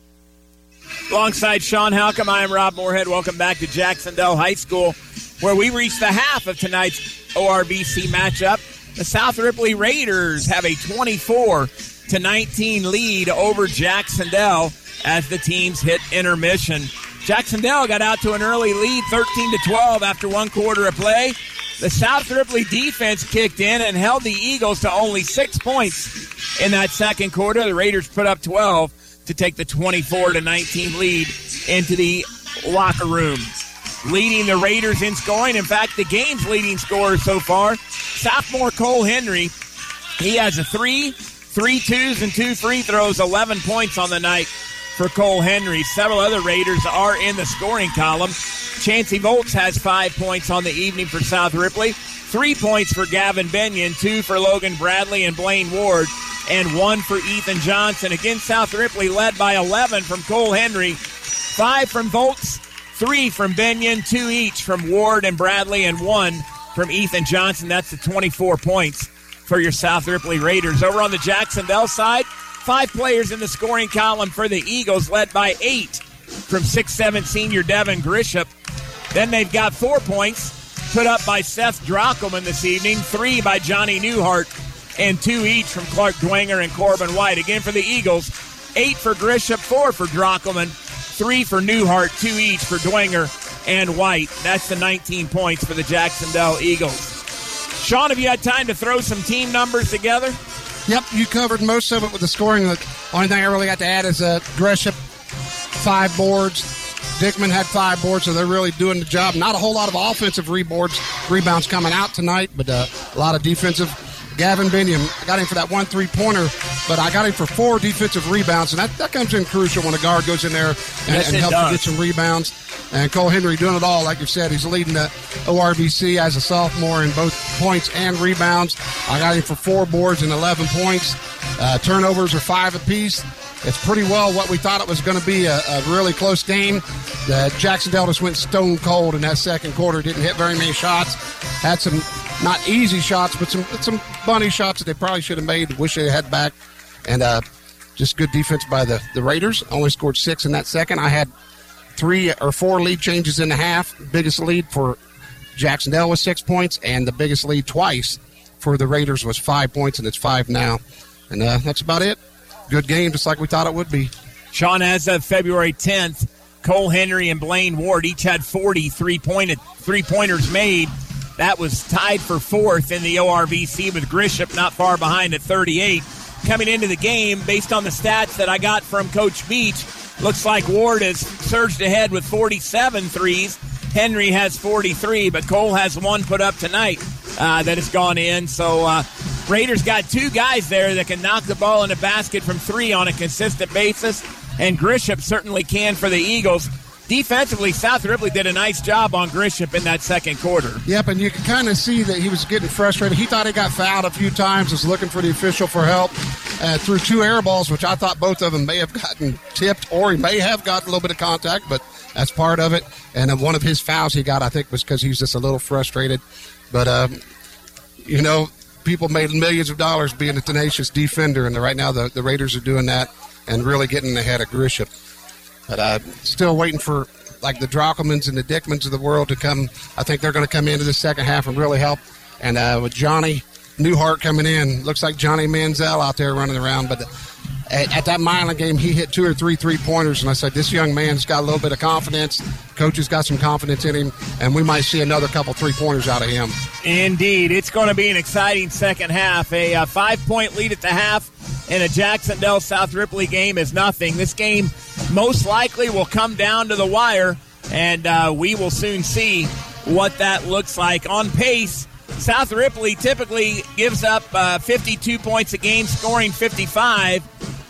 Alongside Sean Halcomb, I am Rob Moorhead. Welcome back to Jacksonville High School, where we reach the half of tonight's ORVC matchup. The South Ripley Raiders have a 24 to 19 lead over Jacksonville as the teams hit intermission. Jacksonville got out to an early lead, 13 to 12 after one quarter of play. The South Ripley defense kicked in and held the Eagles to only six points in that second quarter. The Raiders put up 12 to take the 24 to 19 lead into the locker room. Leading the Raiders in scoring. In fact, the game's leading scorer so far, sophomore Cole Henry. He has a three, three twos, and two free throws, 11 points on the night for Cole Henry. Several other Raiders are in the scoring column. Chancey Volts has five points on the evening for South Ripley, three points for Gavin Benyon, two for Logan Bradley and Blaine Ward, and one for Ethan Johnson. Again, South Ripley led by 11 from Cole Henry, five from Volts, three from Benyon, two each from Ward and Bradley, and one from Ethan Johnson. That's the 24 points for your South Ripley Raiders. Over on the Jacksonville side, five players in the scoring column for the Eagles, led by eight from six-seven senior Devin Grisham. Then they've got four points put up by Seth Drockelman this evening, three by Johnny Newhart, and two each from Clark Dwenger and Corbin White. Again for the Eagles, eight for Grisham, four for Drockelman, three for Newhart, two each for Dwenger and White. That's the 19 points for the Jacksonville Eagles. Sean, have you had time to throw some team numbers together? Yep, you covered most of it with the scoring. The only thing I really got to add is uh, Grisham, five boards. Dickman had five boards, so they're really doing the job. Not a whole lot of offensive reboards, rebounds coming out tonight, but uh, a lot of defensive. Gavin Biniam, I got him for that one three pointer, but I got him for four defensive rebounds, and that, that comes in crucial when a guard goes in there and, Yes, and helps does. you get some rebounds. And Cole Henry doing it all, like you said. He's leading the ORVC as a sophomore in both points and rebounds. I got him for four boards and 11 points. Uh, turnovers are five apiece. It's pretty well what we thought it was going to be a, a really close game. The Jacksonville just went stone cold in that second quarter. Didn't hit very many shots. Had some not easy shots, but some some bunny shots that they probably should have made. Wish they had back. And uh, just good defense by the, the Raiders. Only scored six in that second. I had three or four lead changes in the half. Biggest lead for Jacksonville was six points, and the biggest lead twice for the Raiders was five points, and it's five now. And uh, that's about it. Good game, just like we thought it would be. Sean, as of February 10th, Cole Henry and Blaine Ward each had 40 three-pointed three-pointers made. That was tied for fourth in the ORVC with Grisham not far behind at 38. Coming into the game, based on the stats that I got from Coach Beach, looks like Ward has surged ahead with 47 threes. Henry has 43, but Cole has one put up tonight uh, that has gone in. So uh, Raiders got two guys there that can knock the ball in the basket from three on a consistent basis, and Grisham certainly can for the Eagles. Defensively, South Ripley did a nice job on Grisham in that second quarter. Yep, and you can kind of see that he was getting frustrated. He thought he got fouled a few times, was looking for the official for help. Uh, threw two air balls, which I thought both of them may have gotten tipped, or he may have gotten a little bit of contact, but that's part of it. And one of his fouls he got, I think, was because he was just a little frustrated. But, um, you know, people made millions of dollars being a tenacious defender, and right now the, the Raiders are doing that and really getting ahead of Grisham. But uh, still waiting for like the Drockelmans and the Dickmans of the world to come. I think they're going to come into the second half and really help. And uh, with Johnny Newhart coming in, looks like Johnny Manziel out there running around. But at, at that Milan game, he hit two or three three pointers, and I said, this young man's got a little bit of confidence. Coach has got some confidence in him, and we might see another couple three pointers out of him. Indeed. It's going to be an exciting second half. A uh, five point lead at the half in a Jacksonville South Ripley game is nothing. This game most likely will come down to the wire, and uh, we will soon see what that looks like. On pace, South Ripley typically gives up uh, 52 points a game, scoring 55.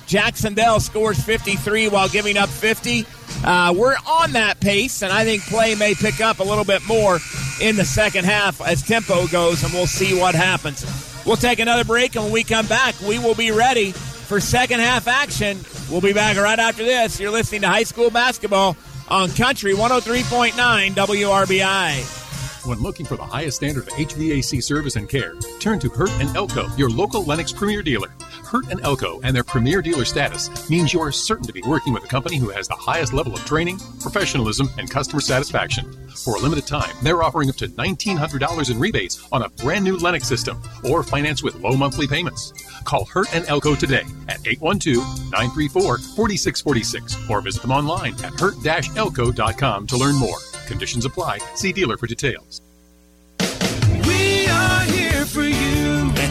Jacksonville scores 53 while giving up 50. Uh, we're on that pace, and I think play may pick up a little bit more in the second half as tempo goes, and we'll see what happens. We'll take another break, and when we come back, we will be ready for second half action. We'll be back right after this. You're listening to high school basketball on Country 103.9 WRBI. When looking for the highest standard of HVAC service and care, turn to Hurt and Elko, your local Lennox Premier dealer. Hurt and Elko and their Premier dealer status means you are certain to be working with a company who has the highest level of training, professionalism, and customer satisfaction. For a limited time, they're offering up to $1,900 in rebates on a brand new Lennox system or finance with low monthly payments. Call Hurt and Elko today at 812-934-4646 or visit them online at hurt-elko.com to learn more. Conditions apply. See dealer for details.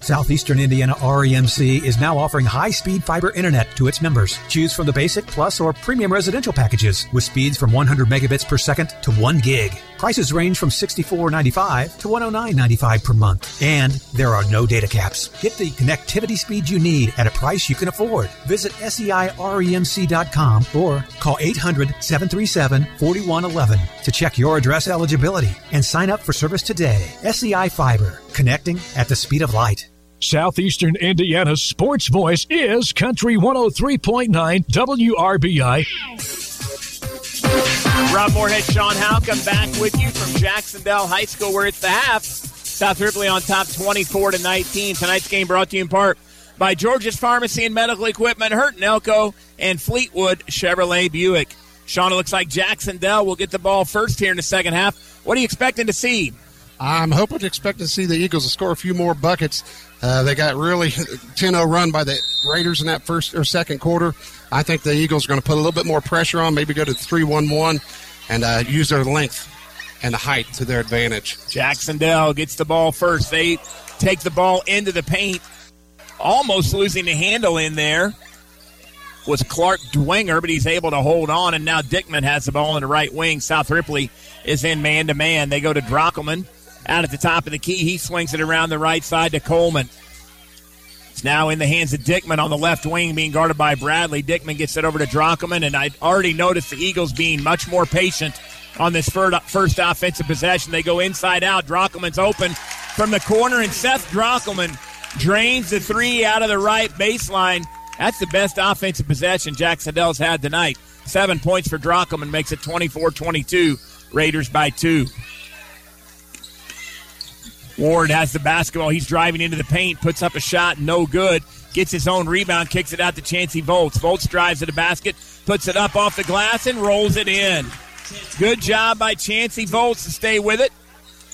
Southeastern Indiana REMC is now offering high speed fiber internet to its members. Choose from the basic, plus, or premium residential packages with speeds from 100 megabits per second to 1 gig. Prices range from $64.95 to $109.95 per month. And there are no data caps. Get the connectivity speed you need at a price you can afford. Visit seiremc.com or call 800 737 4111 to check your address eligibility and sign up for service today. SEI Fiber, connecting at the speed of light. Southeastern Indiana's sports voice is Country 103.9 WRBI. Rob Moorhead, Sean Halcomb back with you from Jacksonville High School, where it's the half. South Ripley on top 24 to 19. Tonight's game brought to you in part by George's Pharmacy and Medical Equipment, Hurt Elko, and Fleetwood Chevrolet Buick. Sean, it looks like Jacksonville will get the ball first here in the second half. What are you expecting to see? I'm hoping to expect to see the Eagles to score a few more buckets. Uh, they got really 10-0 run by the Raiders in that first or second quarter. I think the Eagles are going to put a little bit more pressure on, maybe go to 3-1-1 and uh, use their length and the height to their advantage. Jacksonville gets the ball first. They take the ball into the paint, almost losing the handle in there. Was Clark Dwenger, but he's able to hold on, and now Dickman has the ball in the right wing. South Ripley is in man to man. They go to Drockelman out at the top of the key. He swings it around the right side to Coleman. It's now in the hands of Dickman on the left wing, being guarded by Bradley. Dickman gets it over to Drockelman, and I already noticed the Eagles being much more patient on this first offensive possession. They go inside out. Drockelman's open from the corner, and Seth Drockelman drains the three out of the right baseline. That's the best offensive possession Jack Jacksonville's had tonight. Seven points for Drockelman makes it 24 22. Raiders by two. Ward has the basketball. He's driving into the paint, puts up a shot, no good. Gets his own rebound, kicks it out to Chancey Volts. Volts drives to the basket, puts it up off the glass, and rolls it in. Good job by Chancey Volts to stay with it.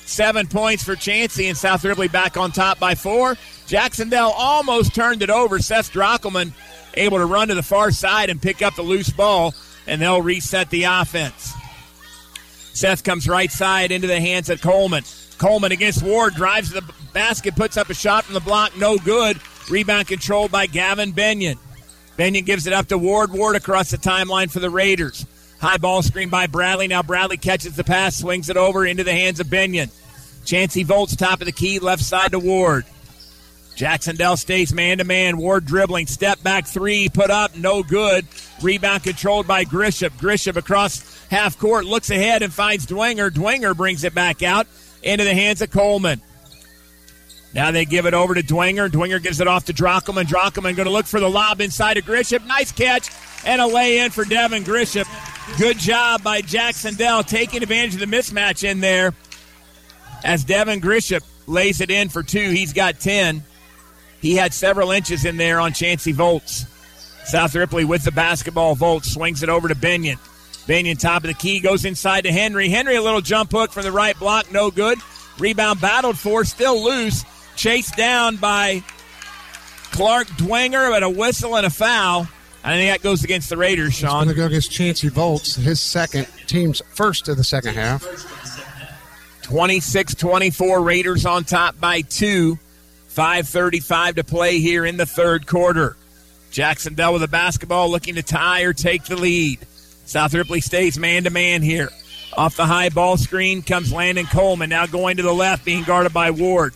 Seven points for Chancey, and South Ripley back on top by four. Jacksonville almost turned it over. Seth Drockelman able to run to the far side and pick up the loose ball, and they'll reset the offense. Seth comes right side into the hands of Coleman. Coleman against Ward, drives the basket, puts up a shot from the block, no good. Rebound controlled by Gavin Benyon. Benyon gives it up to Ward. Ward across the timeline for the Raiders. High ball screen by Bradley. Now Bradley catches the pass, swings it over into the hands of Benyon. Chancey Volts, top of the key, left side to Ward. Jacksonville stays man to man. Ward dribbling, step back three, put up, no good. Rebound controlled by Grisham. Grisham across half court, looks ahead and finds Dwenger. Dwenger brings it back out into the hands of Coleman. Now they give it over to Dwenger. Dwenger gives it off to Drockelman. Drockelman going to look for the lob inside of Grisham. Nice catch and a lay in for Devin Grisham. Good job by Jackson Dell taking advantage of the mismatch in there as Devin Grisham lays it in for two. He's got 10. He had several inches in there on Chancey Volts. South Ripley with the basketball. Volts swings it over to Binion. Binion top of the key goes inside to Henry. Henry a little jump hook from the right block, no good. Rebound battled for, still loose. Chased down by Clark Dwenger, but a whistle and a foul. I think that goes against the Raiders, It's Sean. going to go against Chancey Volts, his second, team's first of the second half. 26 24, Raiders on top by two. 5.35 to play here in the third quarter. Jackson Jacksonville with the basketball looking to tie or take the lead. South Ripley stays man to man here. Off the high ball screen comes Landon Coleman, now going to the left, being guarded by Ward.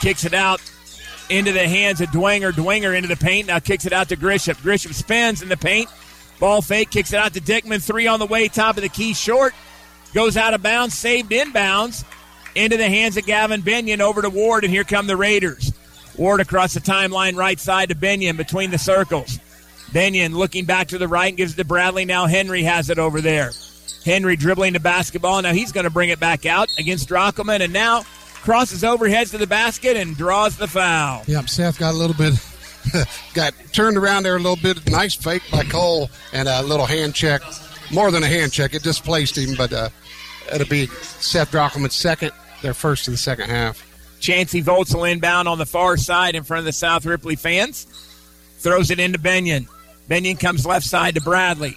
Kicks it out into the hands of Dwenger. Dwenger into the paint, now kicks it out to Grisham. Grisham spins in the paint. Ball fake, kicks it out to Dickman. Three on the way, top of the key, short. Goes out of bounds, saved inbounds. Into the hands of Gavin Binion over to Ward, and here come the Raiders. Ward across the timeline, right side to Binion between the circles. Binion looking back to the right and gives it to Bradley. Now Henry has it over there. Henry dribbling the basketball. Now he's going to bring it back out against Drockelman, and now crosses over, heads to the basket, and draws the foul. Yep, Seth got a little bit, got turned around there a little bit. Nice fake by Cole and a little hand check. More than a hand check, it displaced him, but uh, it'll be Seth Drockelman's second, their first of the second half. Chancey Volts will inbound on the far side in front of the South Ripley fans. Throws it into Benyon. Benyon comes left side to Bradley.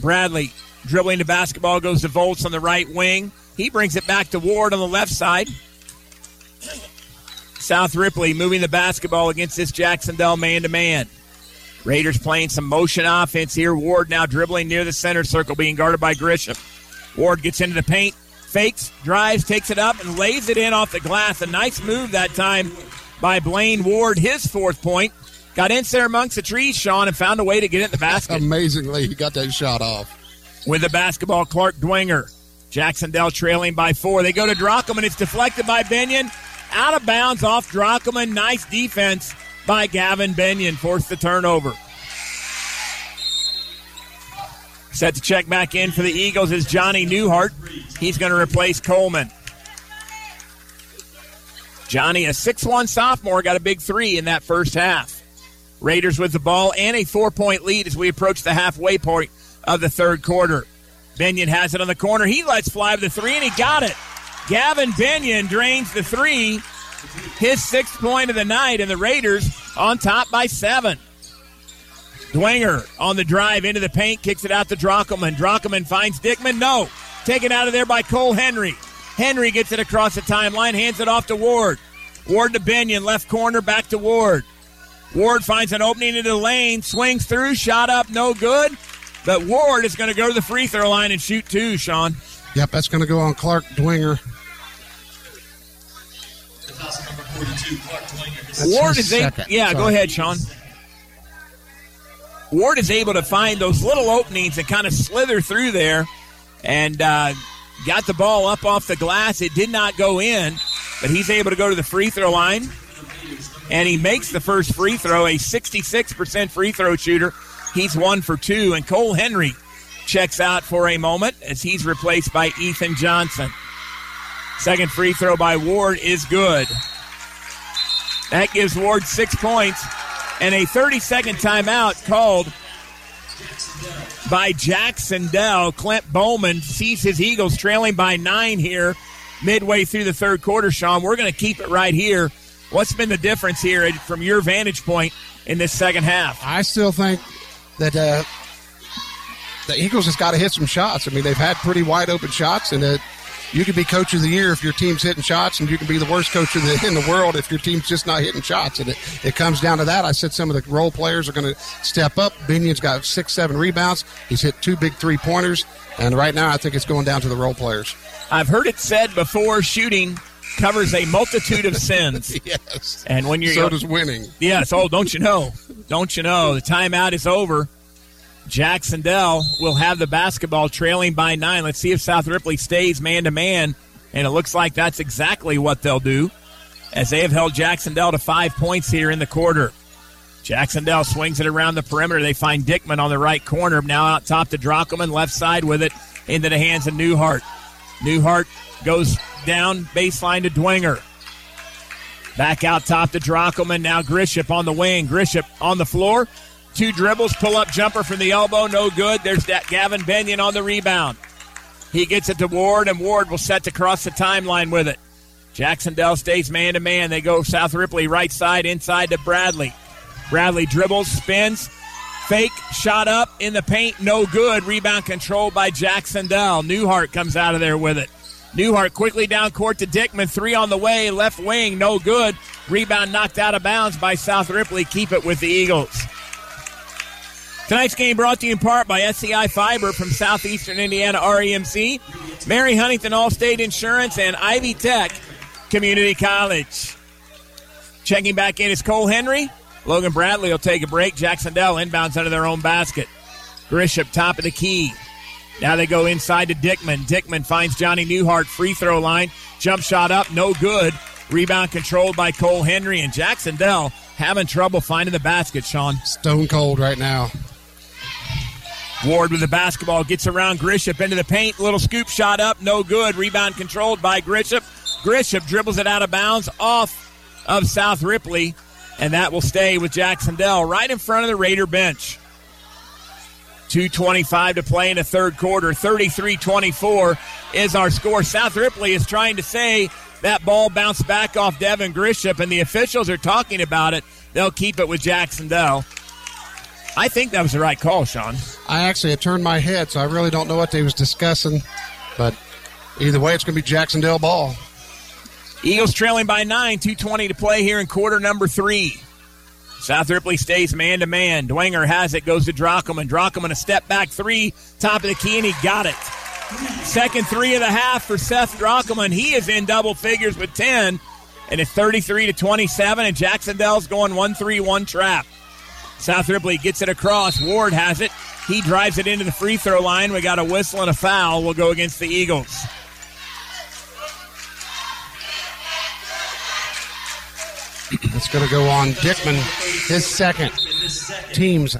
Bradley dribbling the basketball goes to Volts on the right wing. He brings it back to Ward on the left side. South Ripley moving the basketball against this Jacksonville man to man. Raiders playing some motion offense here. Ward now dribbling near the center circle, being guarded by Grisham. Ward gets into the paint, fakes, drives, takes it up, and lays it in off the glass. A nice move that time by Blaine Ward, his fourth point. Got in there amongst the trees, Sean, and found a way to get in the basket. Amazingly, he got that shot off. With the basketball, Clark Dwenger. Jacksonville trailing by four. They go to Drockelman. It's deflected by Benyon. Out of bounds off Drockelman. Nice defense by Gavin Benyon. Forced the turnover. Set to check back in for the Eagles is Johnny Newhart. He's going to replace Coleman. Johnny, a 6 1 sophomore, got a big three in that first half. Raiders with the ball and a four point lead as we approach the halfway point of the third quarter. Benyon has it on the corner. He lets fly with the three, and he got it. Gavin Benyon drains the three, his sixth point of the night, and the Raiders on top by seven. Dwenger on the drive into the paint, kicks it out to Drockelman. Drockelman finds Dickman. No. Taken out of there by Cole Henry. Henry gets it across the timeline, hands it off to Ward. Ward to Benyon, left corner, back to Ward. Ward finds an opening into the lane, swings through, shot up, no good. But Ward is going to go to the free throw line and shoot two, Sean. Yep, that's going to go on Clark Dwenger. That's Ward is second. yeah. Go ahead, Sean. Ward is able to find those little openings and kind of slither through there, and uh, got the ball up off the glass. It did not go in, but he's able to go to the free throw line, and he makes the first free throw. A 66% free throw shooter. He's one for two, and Cole Henry checks out for a moment as he's replaced by Ethan Johnson. Second free throw by Ward is good. That gives Ward six points and a 30 second timeout called by Jacksonville. Clint Bowman sees his Eagles trailing by nine here midway through the third quarter, Sean. We're going to keep it right here. What's been the difference here from your vantage point in this second half? I still think that uh, the Eagles has got to hit some shots. I mean, they've had pretty wide open shots, and uh, you can be coach of the year if your team's hitting shots, and you can be the worst coach of the, in the world if your team's just not hitting shots. And it, it comes down to that. I said some of the role players are going to step up. Binion's got six, seven rebounds. He's hit two big three pointers, and right now I think it's going down to the role players. I've heard it said before shooting covers a multitude of sins. yes. And when you're So does winning. Yes. Oh, don't you know? Don't you know? The timeout is over. Jacksonville will have the basketball trailing by nine. Let's see if South Ripley stays man to man. And it looks like that's exactly what they'll do. as they have held Jacksonville to five points here in the quarter. Jacksonville swings it around the perimeter. They find Dickman on the right corner. Now out top to Drockelman, left side with it into the hands of Newhart. Newhart goes down baseline to Dwenger. Back out top to Drockelman. Now Grisham on the wing. Grisham on the floor. Two dribbles, pull up jumper from the elbow, no good. There's that Gavin Benyon on the rebound. He gets it to Ward, and Ward will set to cross the timeline with it. Jacksonville stays man to man. They go South Ripley right side, inside to Bradley. Bradley dribbles, spins, fake, shot up in the paint, no good. Rebound controlled by Jacksonville. Newhart comes out of there with it. Newhart quickly down court to Dickman. Three on the way, left wing, no good. Rebound knocked out of bounds by South Ripley. Keep it with the Eagles. Tonight's game brought to you in part by SCI Fiber from Southeastern Indiana REMC, Mary Huntington Allstate Insurance, and Ivy Tech Community College. Checking back in is Cole Henry. Logan Bradley will take a break. Jacksonville inbounds under their own basket. Grisham top of the key. Now they go inside to Dickman. Dickman finds Johnny Newhart free throw line. Jump shot up, no good. Rebound controlled by Cole Henry and Jacksonville having trouble finding the basket, Sean. Stone cold right now. Ward with the basketball gets around Grisham into the paint. Little scoop shot up, no good. Rebound controlled by Grisham. Grisham dribbles it out of bounds off of South Ripley, and that will stay with Jacksonville right in front of the Raider bench. 2.25 to play in the third quarter. 33 24 is our score. South Ripley is trying to say that ball bounced back off Devin Grisham, and the officials are talking about it. They'll keep it with Jacksonville. I think that was the right call, Sean. I actually had turned my head, so I really don't know what they was discussing. But either way, it's going to be Jacksonville ball. Eagles trailing by nine, 2.20 to play here in quarter number three. South Ripley stays man to man. Dwenger has it, goes to Drockelman. Drockelman a step back three, top of the key, and he got it. Second three of the half for Seth Drockelman. He is in double figures with 10, and it's 33 to 27, and Jacksonville's going 1 3 1 trap. South Ripley gets it across. Ward has it. He drives it into the free throw line. We got a whistle and a foul. We'll go against the Eagles. It's going to go on Dickman, his second, team's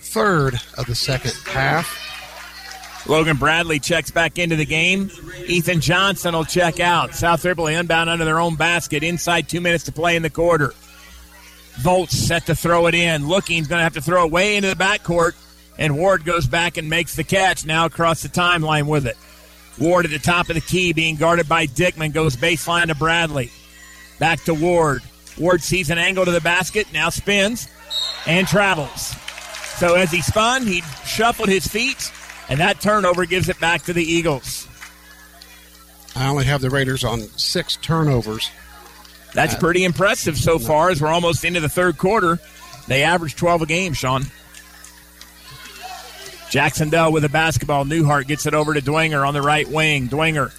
third of the second half. Logan Bradley checks back into the game. Ethan Johnson will check out. South Ripley unbound under their own basket. Inside two minutes to play in the quarter. Volts set to throw it in. Looking's going to have to throw it way into the backcourt. And Ward goes back and makes the catch now across the timeline with it. Ward at the top of the key being guarded by Dickman goes baseline to Bradley. Back to Ward. Ward sees an angle to the basket, now spins and travels. So as he spun, he shuffled his feet, and that turnover gives it back to the Eagles. I only have the Raiders on six turnovers. That's Uh, pretty impressive so far as we're almost into the third quarter. They average 12 a game, Sean. Jacksonville with a basketball. Newhart gets it over to Dwenger on the right wing. Dwenger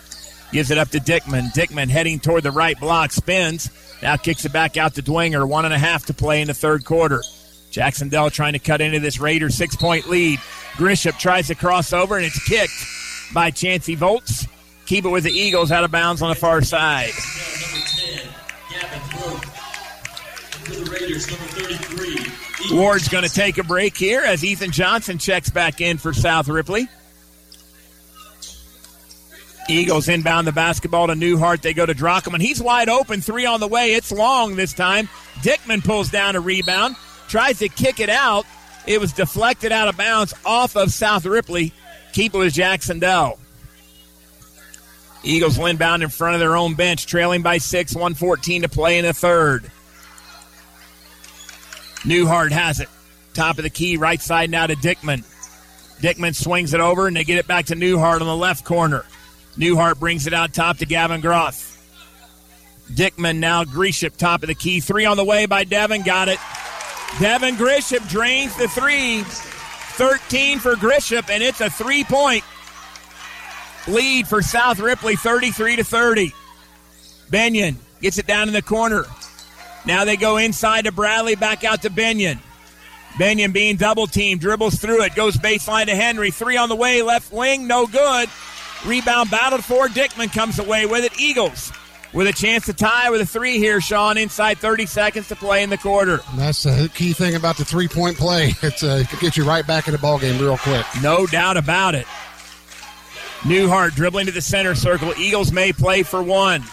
gives it up to Dickman. Dickman heading toward the right block, spins. Now kicks it back out to Dwenger. One and a half to play in the third quarter. Jacksonville trying to cut into this Raiders six point lead. Grisham tries to cross over and it's kicked by Chancey Volts. Keep it with the Eagles out of bounds on the far side. Ward's going to take a break here as Ethan Johnson checks back in for South Ripley. Eagles inbound the basketball to Newhart. They go to Drockelman. He's wide open. Three on the way. It's long this time. Dickman pulls down a rebound. Tries to kick it out. It was deflected out of bounds off of South Ripley. Keep it with Jacksonville. Eagles inbound in front of their own bench, trailing by six, 114 to play in the third. Newhart has it. Top of the key, right side now to Dickman. Dickman swings it over, and they get it back to Newhart on the left corner. Newhart brings it out top to Gavin Groff. Dickman now Grisham, top of the key. Three on the way by Devin. Got it. Devin Grisham drains the three. 13 for Grisham, and it's a three point lead for South Ripley, 33 to 30. Benyon gets it down in the corner. Now they go inside to Bradley, back out to Benyon. Benyon being double teamed, dribbles through it, goes baseline to Henry. Three on the way, left wing, no good. Rebound battled for. Dickman comes away with it. Eagles with a chance to tie with a three here, Sean, inside 30 seconds to play in the quarter. That's the key thing about the three point play. It's uh, it can get you right back in the ball game real quick. No doubt about it. Newhart dribbling to the center circle. Eagles may play for one.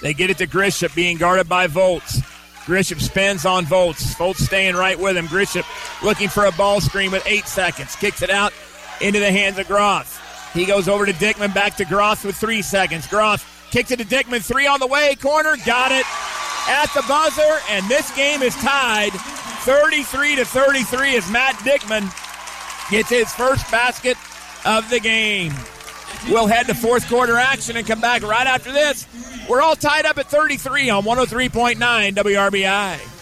They get it to Grisham, being guarded by Volts. Grisham spins on Volts. Volts staying right with him. Grisham looking for a ball screen with eight seconds. Kicks it out into the hands of Groff. He goes over to Dickman, back to Groff with three seconds. Groff kicks it to Dickman, three on the way, corner, got it at the buzzer, and this game is tied 33 to 33 as Matt Dickman gets his first basket of the game. We'll head to fourth quarter action and come back right after this. We're all tied up at 33 on 103.9 WRBI.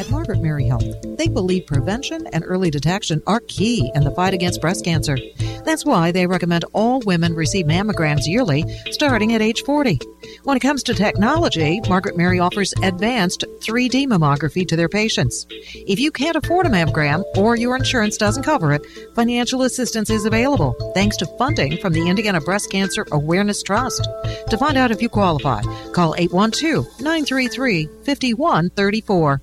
At Margaret Mary Health, they believe prevention and early detection are key in the fight against breast cancer. That's why they recommend all women receive mammograms yearly, starting at age 40. When it comes to technology, Margaret Mary offers advanced 3D mammography to their patients. If you can't afford a mammogram or your insurance doesn't cover it, financial assistance is available thanks to funding from the Indiana Breast Cancer Awareness Trust. To find out if you qualify, call 812 933 5134.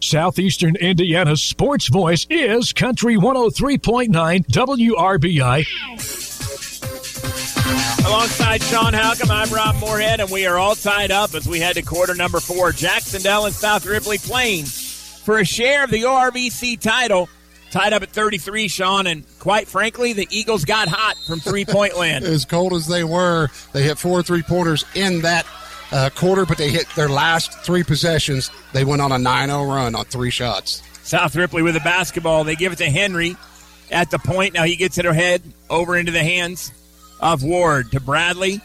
Southeastern Indiana's sports voice is Country 103.9 WRBI. Alongside Sean Halcomb, I'm Rob Moorhead, and we are all tied up as we head to quarter number four. Jacksonville and South Ripley playing for a share of the ORVC title. Tied up at 33, Sean, and quite frankly, the Eagles got hot from three point land. as cold as they were, they hit four three pointers in that uh, quarter, but they hit their last three possessions. They went on a 9 0 run on three shots. South Ripley with the basketball. They give it to Henry at the point. Now he gets it ahead over into the hands of Ward to Bradley.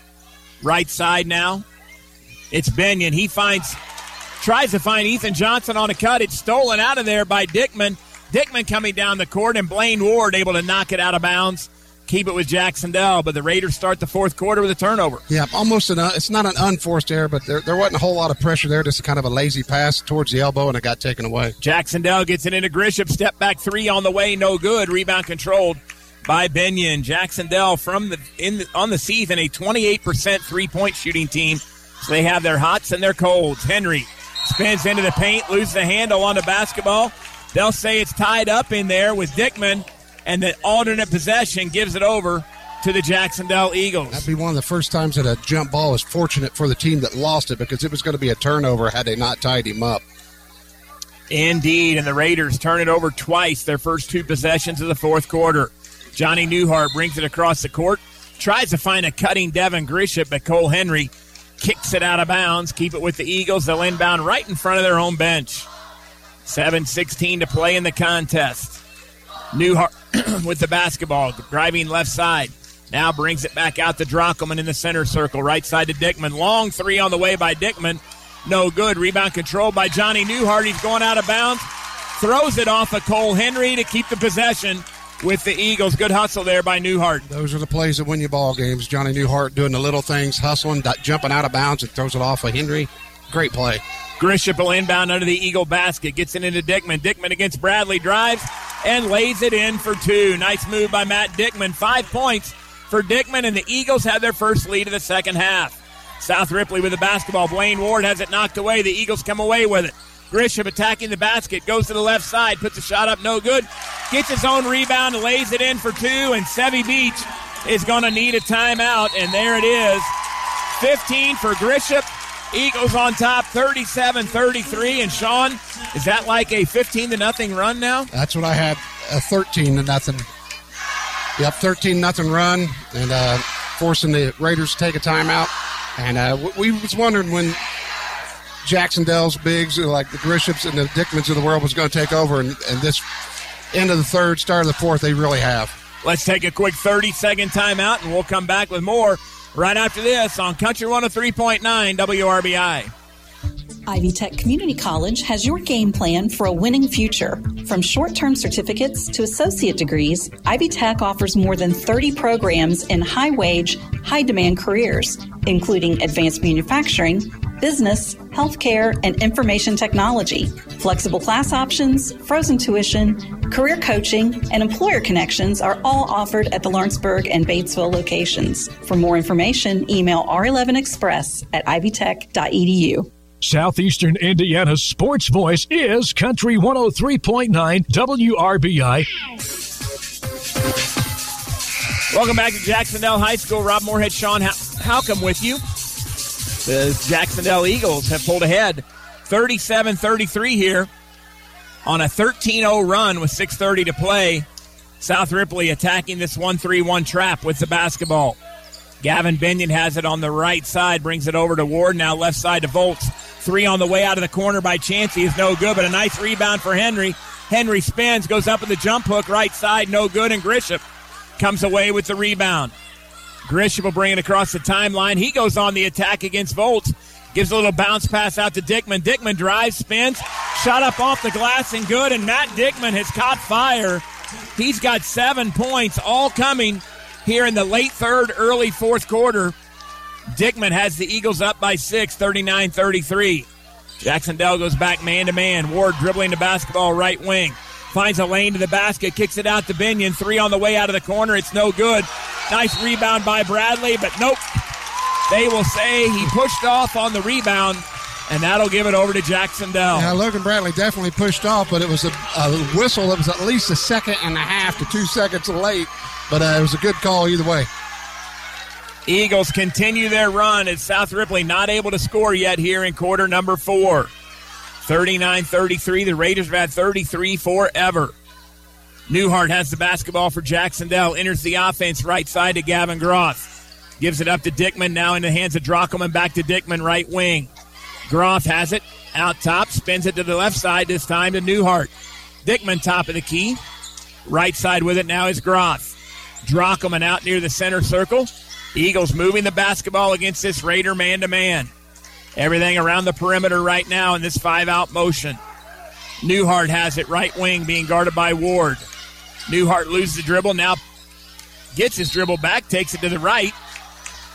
Right side now. It's Benyon. He finds, tries to find Ethan Johnson on a cut. It's stolen out of there by Dickman. Dickman coming down the court, and Blaine Ward able to knock it out of bounds. Keep it with Jacksonville, but the Raiders start the fourth quarter with a turnover. Yeah, almost an. Uh, it's not an unforced error, but there, there wasn't a whole lot of pressure there. Just kind of a lazy pass towards the elbow, and it got taken away. Jacksonville gets it into Grisham. Step back three on the way, no good. Rebound controlled by Benyon. Jacksonville from the in the, on the season a 28% three point shooting team. So they have their hots and their colds. Henry spins into the paint, loses the handle on the basketball. They'll say it's tied up in there with Dickman, and the alternate possession gives it over to the Jacksonville Eagles. That'd be one of the first times that a jump ball is fortunate for the team that lost it because it was going to be a turnover had they not tied him up. Indeed, and the Raiders turn it over twice their first two possessions of the fourth quarter. Johnny Newhart brings it across the court, tries to find a cutting Devin Grisham, but Cole Henry kicks it out of bounds. Keep it with the Eagles. They'll inbound right in front of their home bench. 7 16 to play in the contest. Newhart with the basketball, driving left side. Now brings it back out to Drockelman in the center circle, right side to Dickman. Long three on the way by Dickman. No good. Rebound controlled by Johnny Newhart. He's going out of bounds. Throws it off of Cole Henry to keep the possession with the Eagles. Good hustle there by Newhart. Those are the plays that win you ball games. Johnny Newhart doing the little things, hustling, jumping out of bounds, and throws it off of Henry. Great play. Grisham will inbound under the Eagle basket. Gets it into Dickman. Dickman against Bradley drives and lays it in for two. Nice move by Matt Dickman. Five points for Dickman, and the Eagles have their first lead of the second half. South Ripley with the basketball. Blaine Ward has it knocked away. The Eagles come away with it. Grisham attacking the basket, goes to the left side, puts a shot up, no good. Gets his own rebound, lays it in for two, and Sevy Beach is going to need a timeout, and there it is. 15 for Grisham. Eagles on top, 37-33. And Sean, is that like a 15 to nothing run now? That's what I had. A 13 to nothing. Yep, 13 nothing run, and uh, forcing the Raiders to take a timeout. And uh, we was wondering when Jacksonville's bigs, like the Grishams and the Dickmans of the world, was going to take over. And, and this end of the third, start of the fourth, they really have. Let's take a quick 30 second timeout and we'll come back with more right after this on Country 103.9 WRBI. Ivy Tech Community College has your game plan for a winning future. From short term certificates to associate degrees, Ivy Tech offers more than 30 programs in high wage, high demand careers, including advanced manufacturing, business, healthcare, and information technology. Flexible class options, frozen tuition, career coaching, and employer connections are all offered at the Lawrenceburg and Batesville locations. For more information, email r11express at ivytech.edu. Southeastern Indiana's sports voice is Country 103.9 WRBI. Welcome back to Jacksonville High School. Rob Moorhead, Sean Halcomb with you. The Jacksonville Eagles have pulled ahead 37 33 here on a 13 0 run with 6.30 to play. South Ripley attacking this 1 3 1 trap with the basketball. Gavin Binion has it on the right side, brings it over to Ward. Now left side to Volts. Three on the way out of the corner by Chansey is no good, but a nice rebound for Henry. Henry spins, goes up with the jump hook, right side, no good, and Grisham comes away with the rebound. Grisham will bring it across the timeline. He goes on the attack against Volts. Gives a little bounce pass out to Dickman. Dickman drives, spins, shot up off the glass and good. And Matt Dickman has caught fire. He's got seven points, all coming here in the late third, early fourth quarter. Dickman has the Eagles up by six, 39 33. Jacksonville goes back man to man. Ward dribbling the basketball right wing. Finds a lane to the basket, kicks it out to Binion. Three on the way out of the corner. It's no good. Nice rebound by Bradley, but nope. They will say he pushed off on the rebound, and that'll give it over to Jacksonville. Yeah, Logan Bradley definitely pushed off, but it was a, a whistle that was at least a second and a half to two seconds late. But uh, it was a good call either way. Eagles continue their run as South Ripley not able to score yet here in quarter number four. 39 33. The Raiders have had 33 forever. Newhart has the basketball for Jacksonville. Enters the offense right side to Gavin Groff. Gives it up to Dickman. Now in the hands of Drockelman. Back to Dickman, right wing. Groff has it out top. Spins it to the left side. This time to Newhart. Dickman top of the key. Right side with it now is Groff. Drockelman out near the center circle. Eagles moving the basketball against this Raider man to man. Everything around the perimeter right now in this five out motion. Newhart has it right wing being guarded by Ward. Newhart loses the dribble, now gets his dribble back, takes it to the right,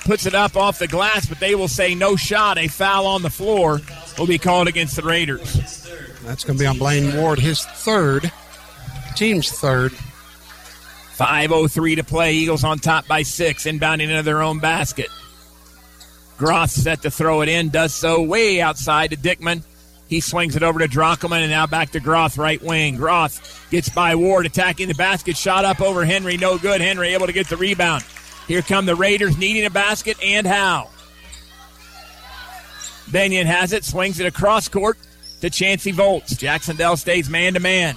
puts it up off the glass, but they will say no shot. A foul on the floor will be called against the Raiders. That's going to be on Blaine Ward, his third, team's third. 5.03 to play. Eagles on top by six, inbounding into their own basket. Groff set to throw it in, does so way outside to Dickman. He swings it over to Drockelman and now back to Groff, right wing. Groff gets by Ward, attacking the basket, shot up over Henry, no good. Henry able to get the rebound. Here come the Raiders needing a basket, and how? Benyon has it, swings it across court to Chancey Volts. Jacksonville stays man to man.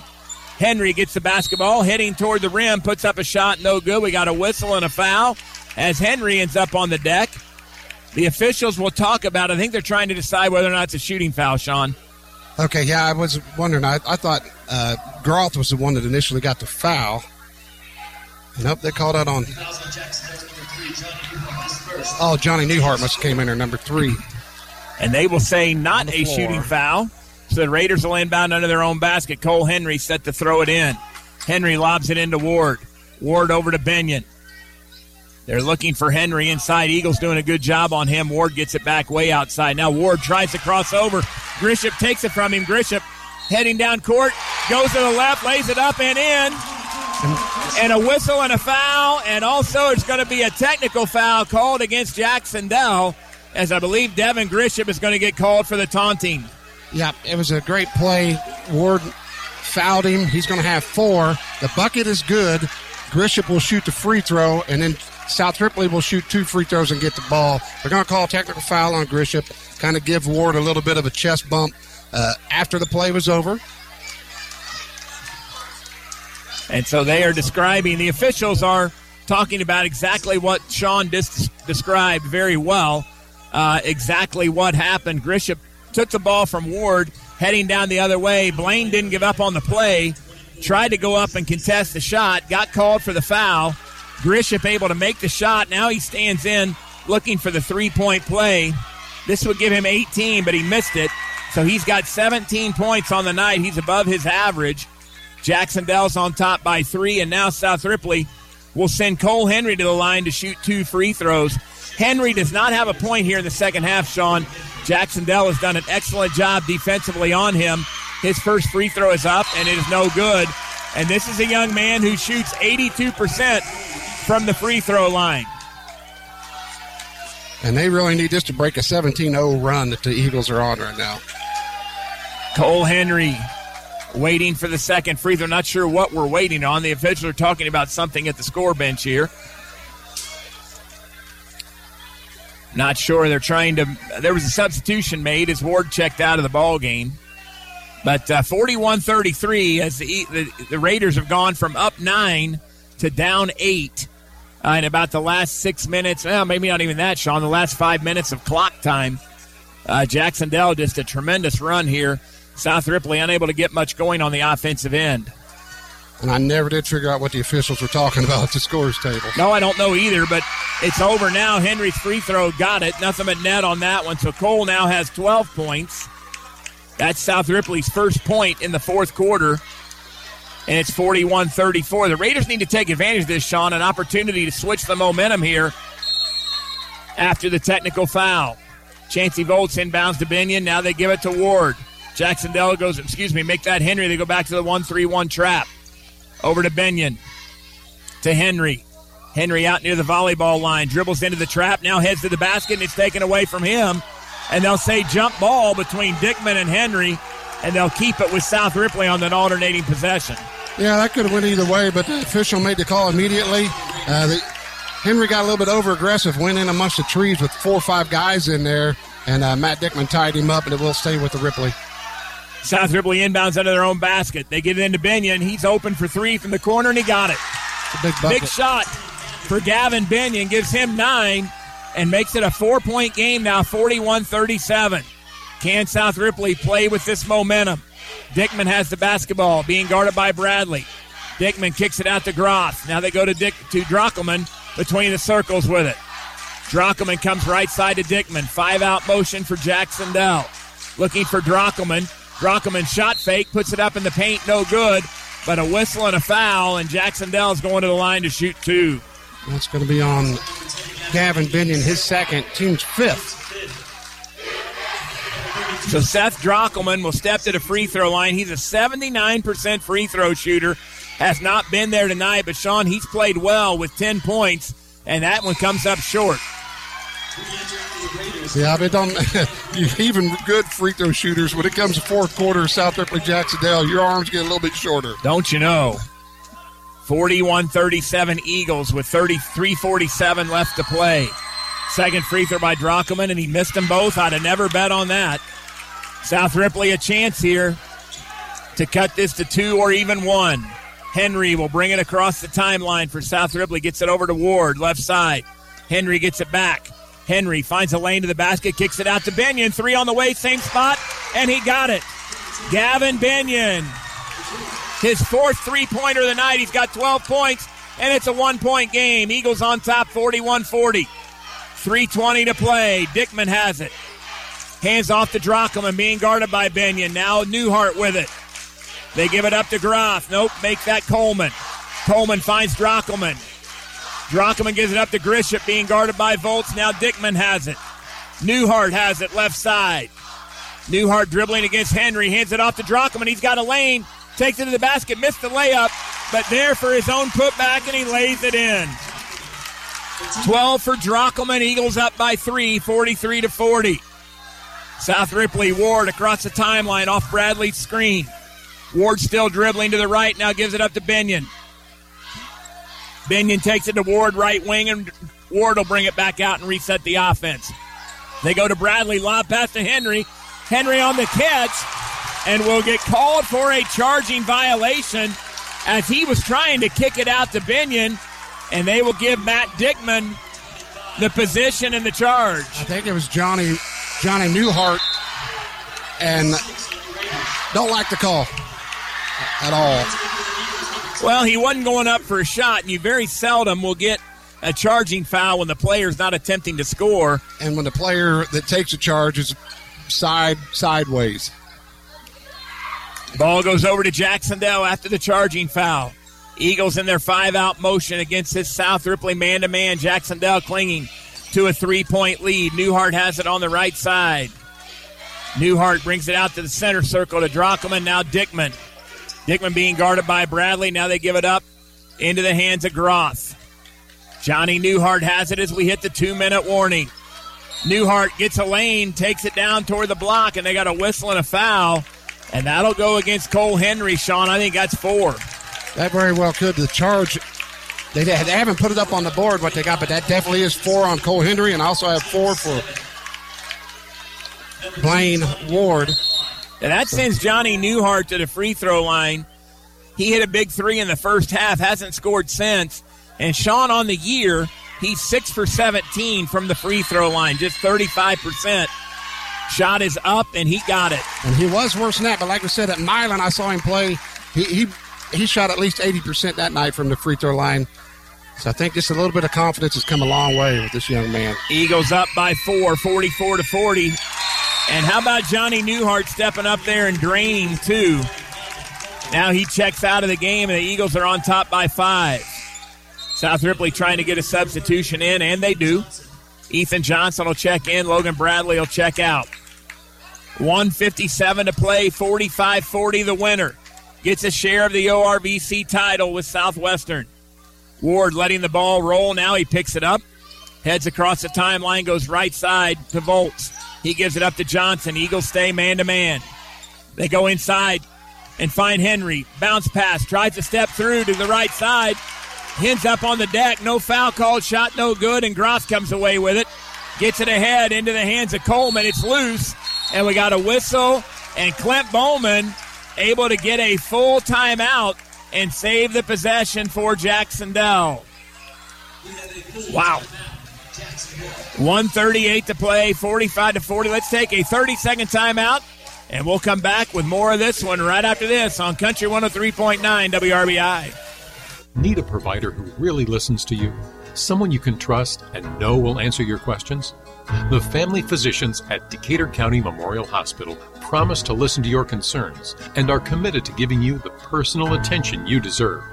Henry gets the basketball, heading toward the rim, puts up a shot, no good. We got a whistle and a foul as Henry ends up on the deck. The officials will talk about. I think they're trying to decide whether or not it's a shooting foul. Sean. Okay, yeah, I was wondering. I, I thought uh, Groff was the one that initially got the foul. Nope, they called out on. Oh, Johnny Newhart must have came in there, number three. And they will say not a shooting foul. So the Raiders will inbound under their own basket. Cole Henry set to throw it in. Henry lobs it into Ward. Ward over to Benyon. They're looking for Henry inside. Eagles doing a good job on him. Ward gets it back way outside. Now Ward tries to cross over. Grisham takes it from him. Grisham heading down court, goes to the left, lays it up and in. And a whistle and a foul. And also it's going to be a technical foul called against Jacksonville, as I believe Devin Grisham is going to get called for the taunting. Yeah, it was a great play. Ward fouled him. He's going to have four. The bucket is good. Grisham will shoot the free throw, and then South Ripley will shoot two free throws and get the ball. They're going to call a technical foul on Grisham, kind of give Ward a little bit of a chest bump uh, after the play was over. And so they are describing, the officials are talking about exactly what Sean described very well. Uh, exactly what happened. Grisham took the ball from Ward, heading down the other way. Blaine didn't give up on the play, tried to go up and contest the shot, got called for the foul. Grisham able to make the shot. Now he stands in looking for the three point play. This would give him 18, but he missed it. So he's got 17 points on the night. He's above his average. Jackson Jacksonville's on top by three, and now South Ripley will send Cole Henry to the line to shoot two free throws. Henry does not have a point here in the second half, Sean. Jacksonville has done an excellent job defensively on him. His first free throw is up, and it is no good. And this is a young man who shoots 82% from the free throw line. And they really need this to break a 17 0 run that the Eagles are on right now. Cole Henry waiting for the second free throw. Not sure what we're waiting on. The officials are talking about something at the score bench here. Not sure. They're trying to. There was a substitution made as Ward checked out of the ball game. But uh, 41 33 as the, the, the Raiders have gone from up nine to down eight uh, in about the last six minutes. Well, maybe not even that, Sean. The last five minutes of clock time. Uh, Jacksonville just a tremendous run here. South Ripley unable to get much going on the offensive end. And I never did figure out what the officials were talking about at the scores table. No, I don't know either, but it's over now. Henry's free throw got it. Nothing but net on that one. So Cole now has 12 points. That's South Ripley's first point in the fourth quarter. And it's 41 34. The Raiders need to take advantage of this, Sean, an opportunity to switch the momentum here after the technical foul. Chancey Volts inbounds to Binion. Now they give it to Ward. Jacksonville goes, excuse me, make that Henry. They go back to the 1 3 1 trap. Over to Benyon. To Henry. Henry out near the volleyball line. Dribbles into the trap. Now heads to the basket, and it's taken away from him. And they'll say jump ball between Dickman and Henry, and they'll keep it with South Ripley on that alternating possession. Yeah, that could have went either way, but the official made the call immediately. Uh, the, Henry got a little bit over aggressive, went in amongst the trees with four or five guys in there, and uh, Matt Dickman tied him up, and it will stay with the Ripley. South Ripley inbounds under their own basket. They get it into Binion. He's open for three from the corner, and he got it. big, big shot for Gavin Binion. Gives him nine and makes it a four point game now, 41 37. Can South Ripley play with this momentum? Dickman has the basketball, being guarded by Bradley. Dickman kicks it out to Groff. Now they go to Dick to Drockelman between the circles with it. Drockelman comes right side to Dickman. Five out motion for Jacksonville. Looking for Drockelman. Drockelman shot fake, puts it up in the paint, no good. But a whistle and a foul, and Jacksonville's going to the line to shoot two. That's going to be on Gavin Binion, his second, team's fifth. So Seth Drockelman will step to the free throw line. He's a 79% free throw shooter. Has not been there tonight, but Sean, he's played well with 10 points, and that one comes up short. Yeah, but don't even good free throw shooters when it comes to fourth quarter, South Ripley Jacksonville, your arms get a little bit shorter. Don't you know? 41-37 Eagles with 33-47 left to play. Second free throw by Drockelman, and he missed them both. I'd have never bet on that. South Ripley a chance here to cut this to two or even one. Henry will bring it across the timeline for South Ripley. Gets it over to Ward, left side. Henry gets it back. Henry finds a lane to the basket, kicks it out to Binion. Three on the way, same spot, and he got it. Gavin Binion. His fourth three pointer of the night. He's got 12 points, and it's a one point game. Eagles on top 41 40. 3.20 to play. Dickman has it. Hands off to Drockelman, being guarded by Binion. Now Newhart with it. They give it up to Groff. Nope, make that Coleman. Coleman finds Drockelman. Drockelman gives it up to Grisham, being guarded by Volts. Now Dickman has it. Newhart has it left side. Newhart dribbling against Henry, hands it off to Drockelman. He's got a lane, takes it to the basket, missed the layup, but there for his own putback, and he lays it in. 12 for Drockelman. Eagles up by three, 43 to 40. South Ripley Ward across the timeline off Bradley's screen. Ward still dribbling to the right, now gives it up to Binion. Binion takes it to Ward right wing, and Ward will bring it back out and reset the offense. They go to Bradley, lob pass to Henry. Henry on the catch, and will get called for a charging violation as he was trying to kick it out to Binion, and they will give Matt Dickman the position and the charge. I think it was Johnny Johnny Newhart, and don't like the call at all. Well, he wasn't going up for a shot, and you very seldom will get a charging foul when the player's not attempting to score. And when the player that takes a charge is side sideways. Ball goes over to Jacksonville after the charging foul. Eagles in their five out motion against this South Ripley man to man. Jacksonville clinging to a three point lead. Newhart has it on the right side. Newhart brings it out to the center circle to Drockelman. Now Dickman. Dickman being guarded by Bradley. Now they give it up into the hands of Groff. Johnny Newhart has it as we hit the two minute warning. Newhart gets a lane, takes it down toward the block, and they got a whistle and a foul. And that'll go against Cole Henry, Sean. I think that's four. That very well could. The charge, they, they haven't put it up on the board what they got, but that definitely is four on Cole Henry, and also have four for Blaine Ward. And that sends Johnny Newhart to the free throw line. He hit a big three in the first half, hasn't scored since. And Sean on the year, he's six for 17 from the free throw line, just 35%. Shot is up, and he got it. And he was worse than that, but like I said, at Milan, I saw him play. He, he, he shot at least 80% that night from the free throw line. So I think just a little bit of confidence has come a long way with this young man. Eagles up by four, 44 to 40. And how about Johnny Newhart stepping up there and draining two? Now he checks out of the game, and the Eagles are on top by five. South Ripley trying to get a substitution in, and they do. Ethan Johnson will check in. Logan Bradley will check out. 157 to play, 45 40 the winner. Gets a share of the ORVC title with Southwestern. Ward letting the ball roll. Now he picks it up. Heads across the timeline, goes right side to Volts. He gives it up to Johnson. Eagles stay man to man. They go inside and find Henry. Bounce pass. Tries to step through to the right side. Hens up on the deck. No foul called. Shot no good. And Groff comes away with it. Gets it ahead into the hands of Coleman. It's loose. And we got a whistle. And Clint Bowman able to get a full timeout and save the possession for Jacksonville. Wow. 138 to play, 45 to 40. Let's take a 30 second timeout, and we'll come back with more of this one right after this on Country 103.9 WRBI. Need a provider who really listens to you? Someone you can trust and know will answer your questions? The family physicians at Decatur County Memorial Hospital promise to listen to your concerns and are committed to giving you the personal attention you deserve.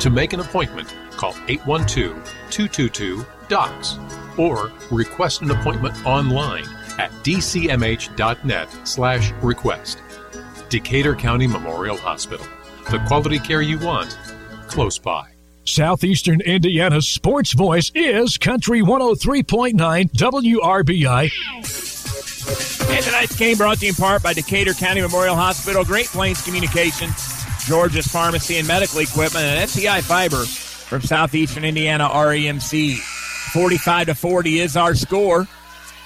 To make an appointment, call 812 222 DOCS or request an appointment online at dcmh.net slash request. Decatur County Memorial Hospital. The quality care you want, close by. Southeastern Indiana's sports voice is Country 103.9 WRBI. And tonight's game brought to you in part by Decatur County Memorial Hospital, Great Plains Communications, George's Pharmacy and Medical Equipment, and SCI Fiber from Southeastern Indiana REMC. 45 to 40 is our score.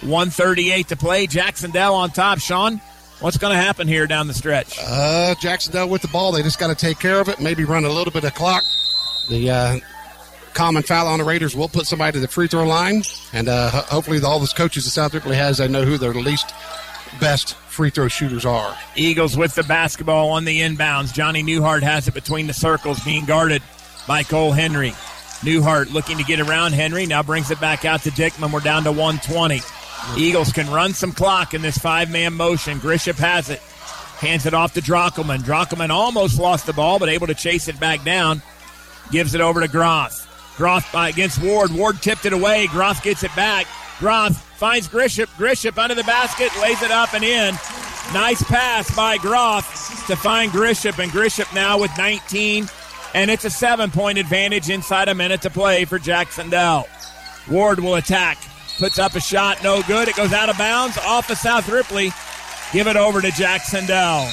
138 to play. Jacksonville on top. Sean, what's going to happen here down the stretch? Uh, Jacksonville with the ball. They just got to take care of it. Maybe run a little bit of clock. The uh, common foul on the Raiders will put somebody to the free throw line, and uh, ho- hopefully all those coaches that South Ripley has, they know who their least best free throw shooters are. Eagles with the basketball on the inbounds. Johnny Newhart has it between the circles, being guarded by Cole Henry. Newhart looking to get around Henry. Now brings it back out to Dickman. We're down to 120. Eagles can run some clock in this five man motion. Grisham has it. Hands it off to Drockelman. Drockelman almost lost the ball, but able to chase it back down. Gives it over to Groff. Groff by, against Ward. Ward tipped it away. Groff gets it back. Groff finds Grisham. Grisham under the basket, lays it up and in. Nice pass by Groff to find Grisham, and Grisham now with 19 and it's a seven point advantage inside a minute to play for Jacksonville. Ward will attack, puts up a shot, no good. It goes out of bounds off of South Ripley. Give it over to Jacksonville.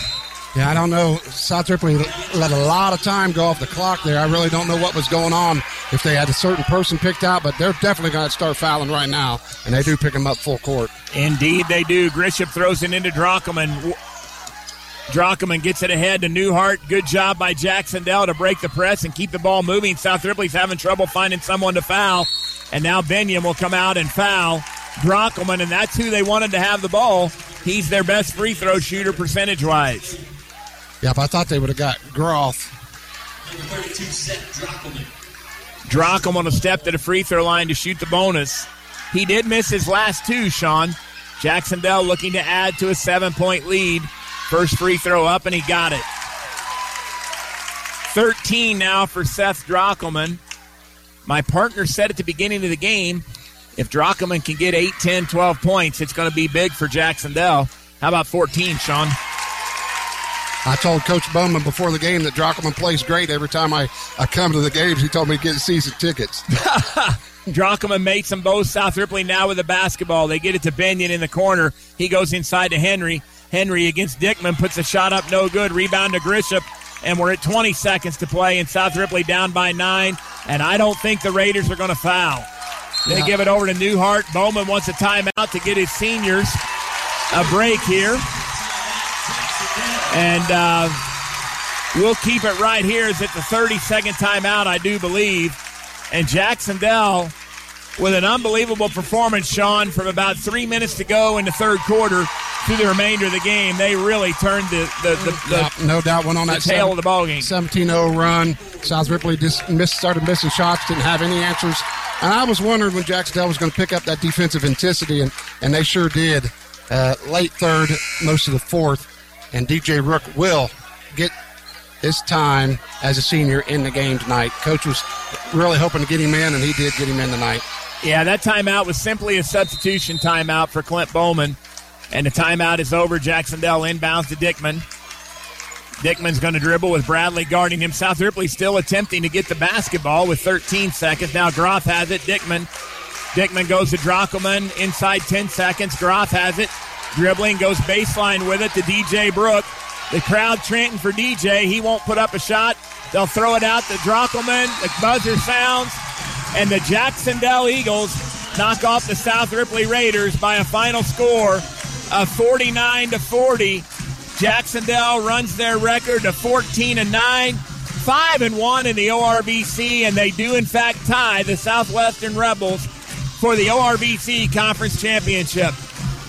Yeah, I don't know. South Ripley let a lot of time go off the clock there. I really don't know what was going on if they had a certain person picked out, but they're definitely going to start fouling right now, and they do pick them up full court. Indeed, they do. Grisham throws it into Drockelman. Drockelman gets it ahead to Newhart. Good job by Jacksonville to break the press and keep the ball moving. South Ripley's having trouble finding someone to foul. And now Benyon will come out and foul Drockelman, and that's who they wanted to have the ball. He's their best free throw shooter percentage wise. Yep, I thought they would have got Groff. Drockum on a step to the free throw line to shoot the bonus. He did miss his last two, Sean. Jacksonville looking to add to a seven point lead. First free throw up, and he got it. 13 now for Seth Drockelman. My partner said at the beginning of the game if Drockelman can get 8, 10, 12 points, it's going to be big for Jacksonville. How about 14, Sean? I told Coach Bowman before the game that Drockelman plays great every time I, I come to the games. He told me to get season tickets. Drockelman makes them both. South Ripley now with the basketball. They get it to Benyon in the corner. He goes inside to Henry. Henry against Dickman puts a shot up, no good. Rebound to Grisham. And we're at 20 seconds to play, and South Ripley down by nine. And I don't think the Raiders are going to foul. They Yeah. give it over to Newhart. Bowman wants a timeout to get his seniors a break here. And uh, we'll keep it right here. Is it the 30 second timeout, I do believe. And Jacksonville with an unbelievable performance, Sean, from about three minutes to go in the third quarter through the remainder of the game. They really turned the, the, the, the Yeah, no doubt went on that tail of the ball game. 17-0 run. South Ripley just missed, started missing shots, didn't have any answers. And I was wondering when Jacksonville was going to pick up that defensive intensity, and, and they sure did. Uh, late third, most of the fourth, and DJ Rook will get his time as a senior in the game tonight. Coach was really hoping to get him in, and he did get him in tonight. Yeah, that timeout was simply a substitution timeout for Clint Bowman. And the timeout is over. Jacksonville inbounds to Dickman. Dickman's going to dribble with Bradley guarding him. South Ripley still attempting to get the basketball with 13 seconds. Now Groff has it. Dickman. Dickman goes to Drockelman inside 10 seconds. Groff has it. Dribbling, goes baseline with it to DJ Brook. The crowd chanting for DJ. He won't put up a shot. They'll throw it out to Drockelman. The buzzer sounds. And the Jacksonville Eagles knock off the South Ripley Raiders by a final score of 49 to 40. Jacksonville runs their record to 14 and 9, 5 and 1 in the ORVC, and they do in fact tie the Southwestern Rebels for the ORVC Conference Championship.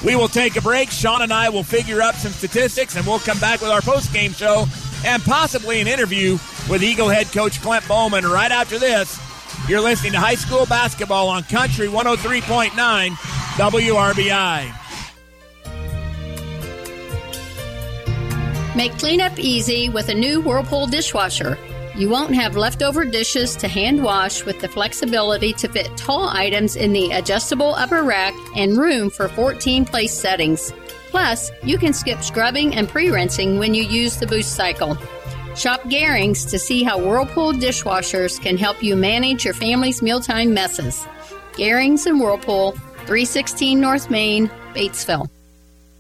We will take a break. Sean and I will figure up some statistics, and we'll come back with our post-game show and possibly an interview with Eagle head coach Clint Bowman right after this. You're listening to high school basketball on Country 103.9 WRBI. Make cleanup easy with a new Whirlpool dishwasher. You won't have leftover dishes to hand wash with the flexibility to fit tall items in the adjustable upper rack and room for 14 place settings. Plus, you can skip scrubbing and pre rinsing when you use the boost cycle. Shop Garings to see how Whirlpool dishwashers can help you manage your family's mealtime messes. Garings and Whirlpool, 316 North Main, Batesville.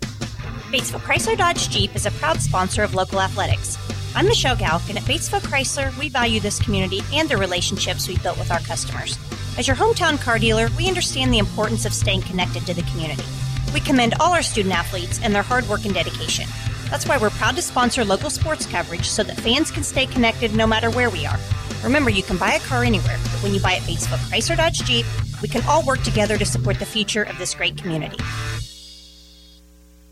Batesville Chrysler Dodge Jeep is a proud sponsor of local athletics. I'm Michelle Galk, and at Batesville Chrysler, we value this community and the relationships we've built with our customers. As your hometown car dealer, we understand the importance of staying connected to the community. We commend all our student athletes and their hard work and dedication. That's why we're proud to sponsor local sports coverage so that fans can stay connected no matter where we are. Remember, you can buy a car anywhere, but when you buy at Batesville Chrysler Dodge Jeep, we can all work together to support the future of this great community.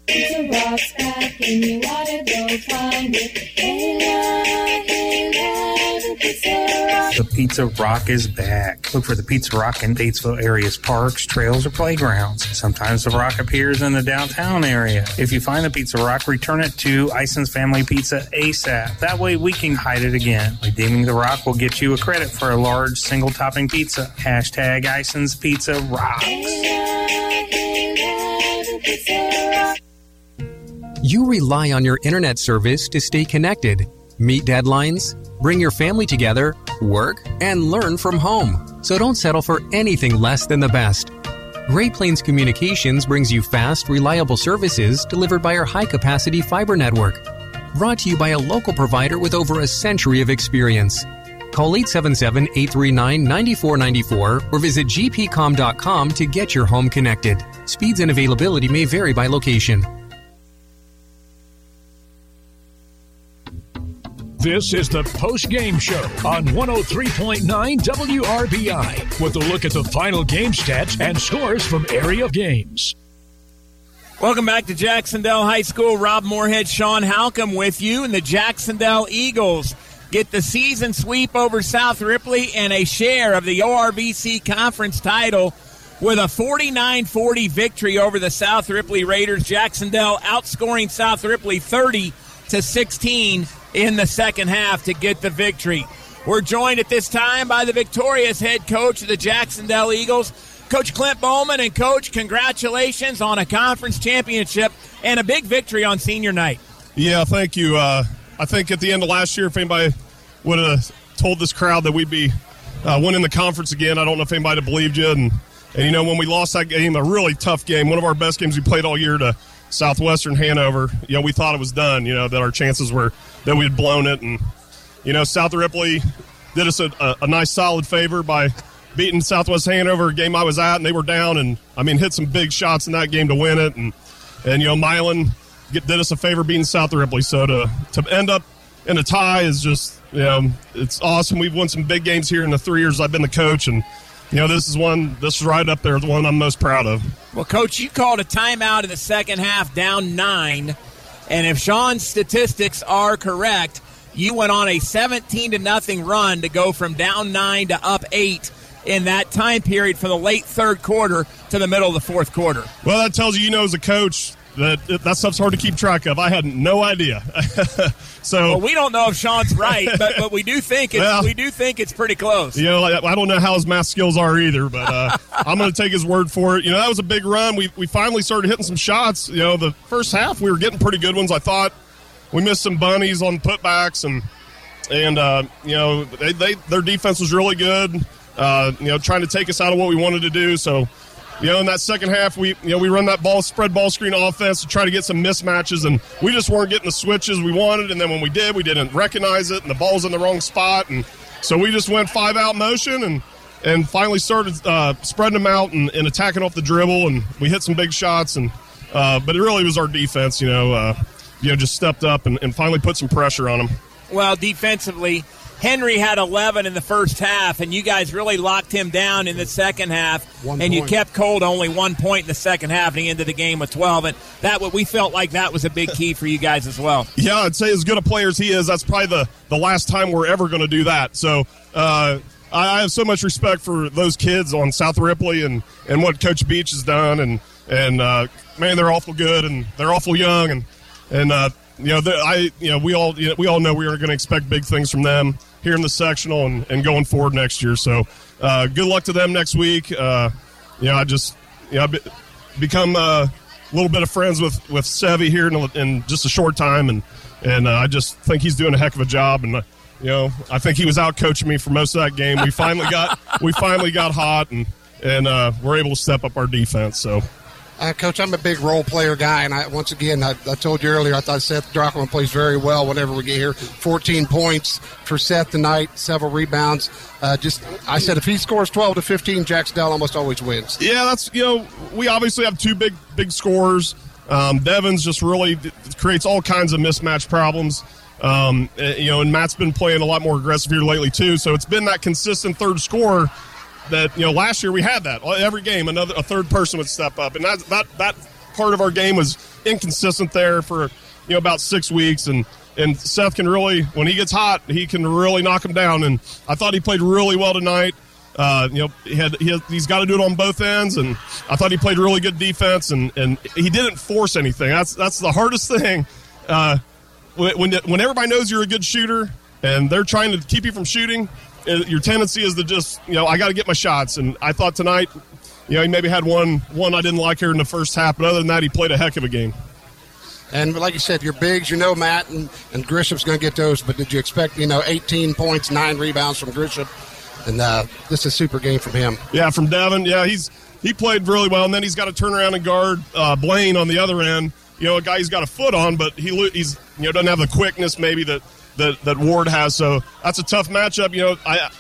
Rocks back and you wanna go find it. Hey, love, hey, love, the pizza rock. The Pizza Rock is back. Look for the Pizza Rock in Batesville area's parks, trails, or playgrounds. Sometimes the rock appears in the downtown area. If you find the Pizza Rock, return it to Ison's Family Pizza ASAP. That way we can hide it again. Redeeming the rock will get you a credit for a large single topping pizza. Hashtag Ison's Pizza Rocks. You rely on your internet service to stay connected, meet deadlines, bring your family together, work, and learn from home. So don't settle for anything less than the best. Great Plains Communications brings you fast, reliable services delivered by our high capacity fiber network. Brought to you by a local provider with over a century of experience. Call 877 839 9494 or visit gpcom.com to get your home connected. Speeds and availability may vary by location. This is the post game show on 103.9 WRBI with a look at the final game stats and scores from area games. Welcome back to Jacksonville High School. Rob Moorhead, Sean Halcomb with you, and the Jacksonville Eagles get the season sweep over South Ripley and a share of the ORVC conference title with a 49 40 victory over the South Ripley Raiders. Jacksonville outscoring South Ripley 30 to 16 in the second half to get the victory. We're joined at this time by the victorious head coach of the Jacksonville Eagles, Coach Clint Bowman. And, Coach, congratulations on a conference championship and a big victory on senior night. Yeah, thank you. Uh, I think at the end of last year, if anybody would have told this crowd that we'd be uh, winning the conference again, I don't know if anybody believed you. And, and, you know, when we lost that game, a really tough game, one of our best games we played all year to Southwestern Hanover, you know, we thought it was done, you know, that our chances were that we had blown it. And, you know, South Ripley did us a, a, a nice solid favor by beating Southwest Hanover, a game I was at, and they were down, and I mean, hit some big shots in that game to win it, and and you know, Milan get, did us a favor beating South Ripley, so to to end up in a tie is just you know, it's awesome. We've won some big games here in the three years I've been the coach, and you know, this is one this is right up there, the one I'm most proud of. Well, Coach, you called a timeout in the second half, down nine, and if Sean's statistics are correct, you went on a 17 to nothing run to go from down nine to up eight in that time period from the late third quarter to the middle of the fourth quarter. Well, that tells you, you know, as a coach, that that stuff's hard to keep track of. I had no idea. so well, we don't know if Sean's right, but, but we do think it's, Well- we do think it's pretty close. You know, I, I don't know how his math skills are either, but uh, I'm going to take his word for it. You know, that was a big run. We, we finally started hitting some shots. You know, the first half we were getting pretty good ones. I thought we missed some bunnies on putbacks, and and uh, you know they, they their defense was really good. Uh, you know, trying to take us out of what we wanted to do. So, you know, in that second half, we you know we run that ball spread ball screen offense to try to get some mismatches, and we just weren't getting the switches we wanted. And then when we did, we didn't recognize it, and the ball's in the wrong spot, and so we just went five out motion and. And finally started uh, spreading them out and, and attacking off the dribble, and we hit some big shots. And uh, but it really was our defense, you know, uh, you know, just stepped up and, and finally put some pressure on them. Well, defensively, Henry had 11 in the first half, and you guys really locked him down in the second half. One and you kept Cole only one point in the second half, and he ended the game with 12. And that what we felt like that was a big key for you guys as well. Yeah, I'd say as good a player as he is, that's probably the, the last time we're ever going to do that. So uh, I, I have so much respect for those kids on South Ripley and, and what Coach Beach has done. And, and uh, man, they're awful good and they're awful young. And, and uh, you know, the, I, you know, we all, you know, we all know we are going to expect big things from them here in the sectional and, and going forward next year. So uh, good luck to them next week. Uh, you know, I just, you know, be- become uh, a little bit of friends with with Sevy here in, in just a short time, and and uh, I just think he's doing a heck of a job. And uh, you know, I think he was out coaching me for most of that game. We finally got we finally got hot, and and uh, we're able to step up our defense. So. Uh, Coach, I'm a big role player guy, and I once again I, I told you earlier I thought Seth Drockelman plays very well whenever we get here. 14 points for Seth tonight, several rebounds. Uh, just I said if he scores 12 to 15, Jacksonville almost always wins. Yeah, that's you know we obviously have two big big scorers. Um, Devin's just really creates all kinds of mismatch problems. Um, eh, you know, and Matt's been playing a lot more aggressive here lately too. So it's been that consistent third scorer that you know last year we had that every game another a third person would step up, and that that that part of our game was inconsistent there for you know about six weeks and. And Seth can really, when he gets hot, he can really knock him down. And I thought he played really well tonight. Uh, you know, he had, he has, he's got to do it on both ends, and I thought he played really good defense, and, and he didn't force anything. That's that's the hardest thing. Uh, when when everybody knows you're a good shooter, and they're trying to keep you from shooting, uh, your tendency is to just you know I got to get my shots. And I thought tonight, you know, he maybe had one one I didn't like here in the first half, but other than that, he played a heck of a game. And like you said, your bigs, you know, Matt and, and Grisham's going to get those, but did you expect, you know, 18 points, nine rebounds from Grisham? And uh, this is a super game from him. Yeah, from Devin. Yeah, he's he played really well, and then he's got to turn around and guard uh, Blaine on the other end. You know, a guy he's got a foot on, but he he's you know doesn't have the quickness maybe that that, that Ward has. So that's a tough matchup. You know, I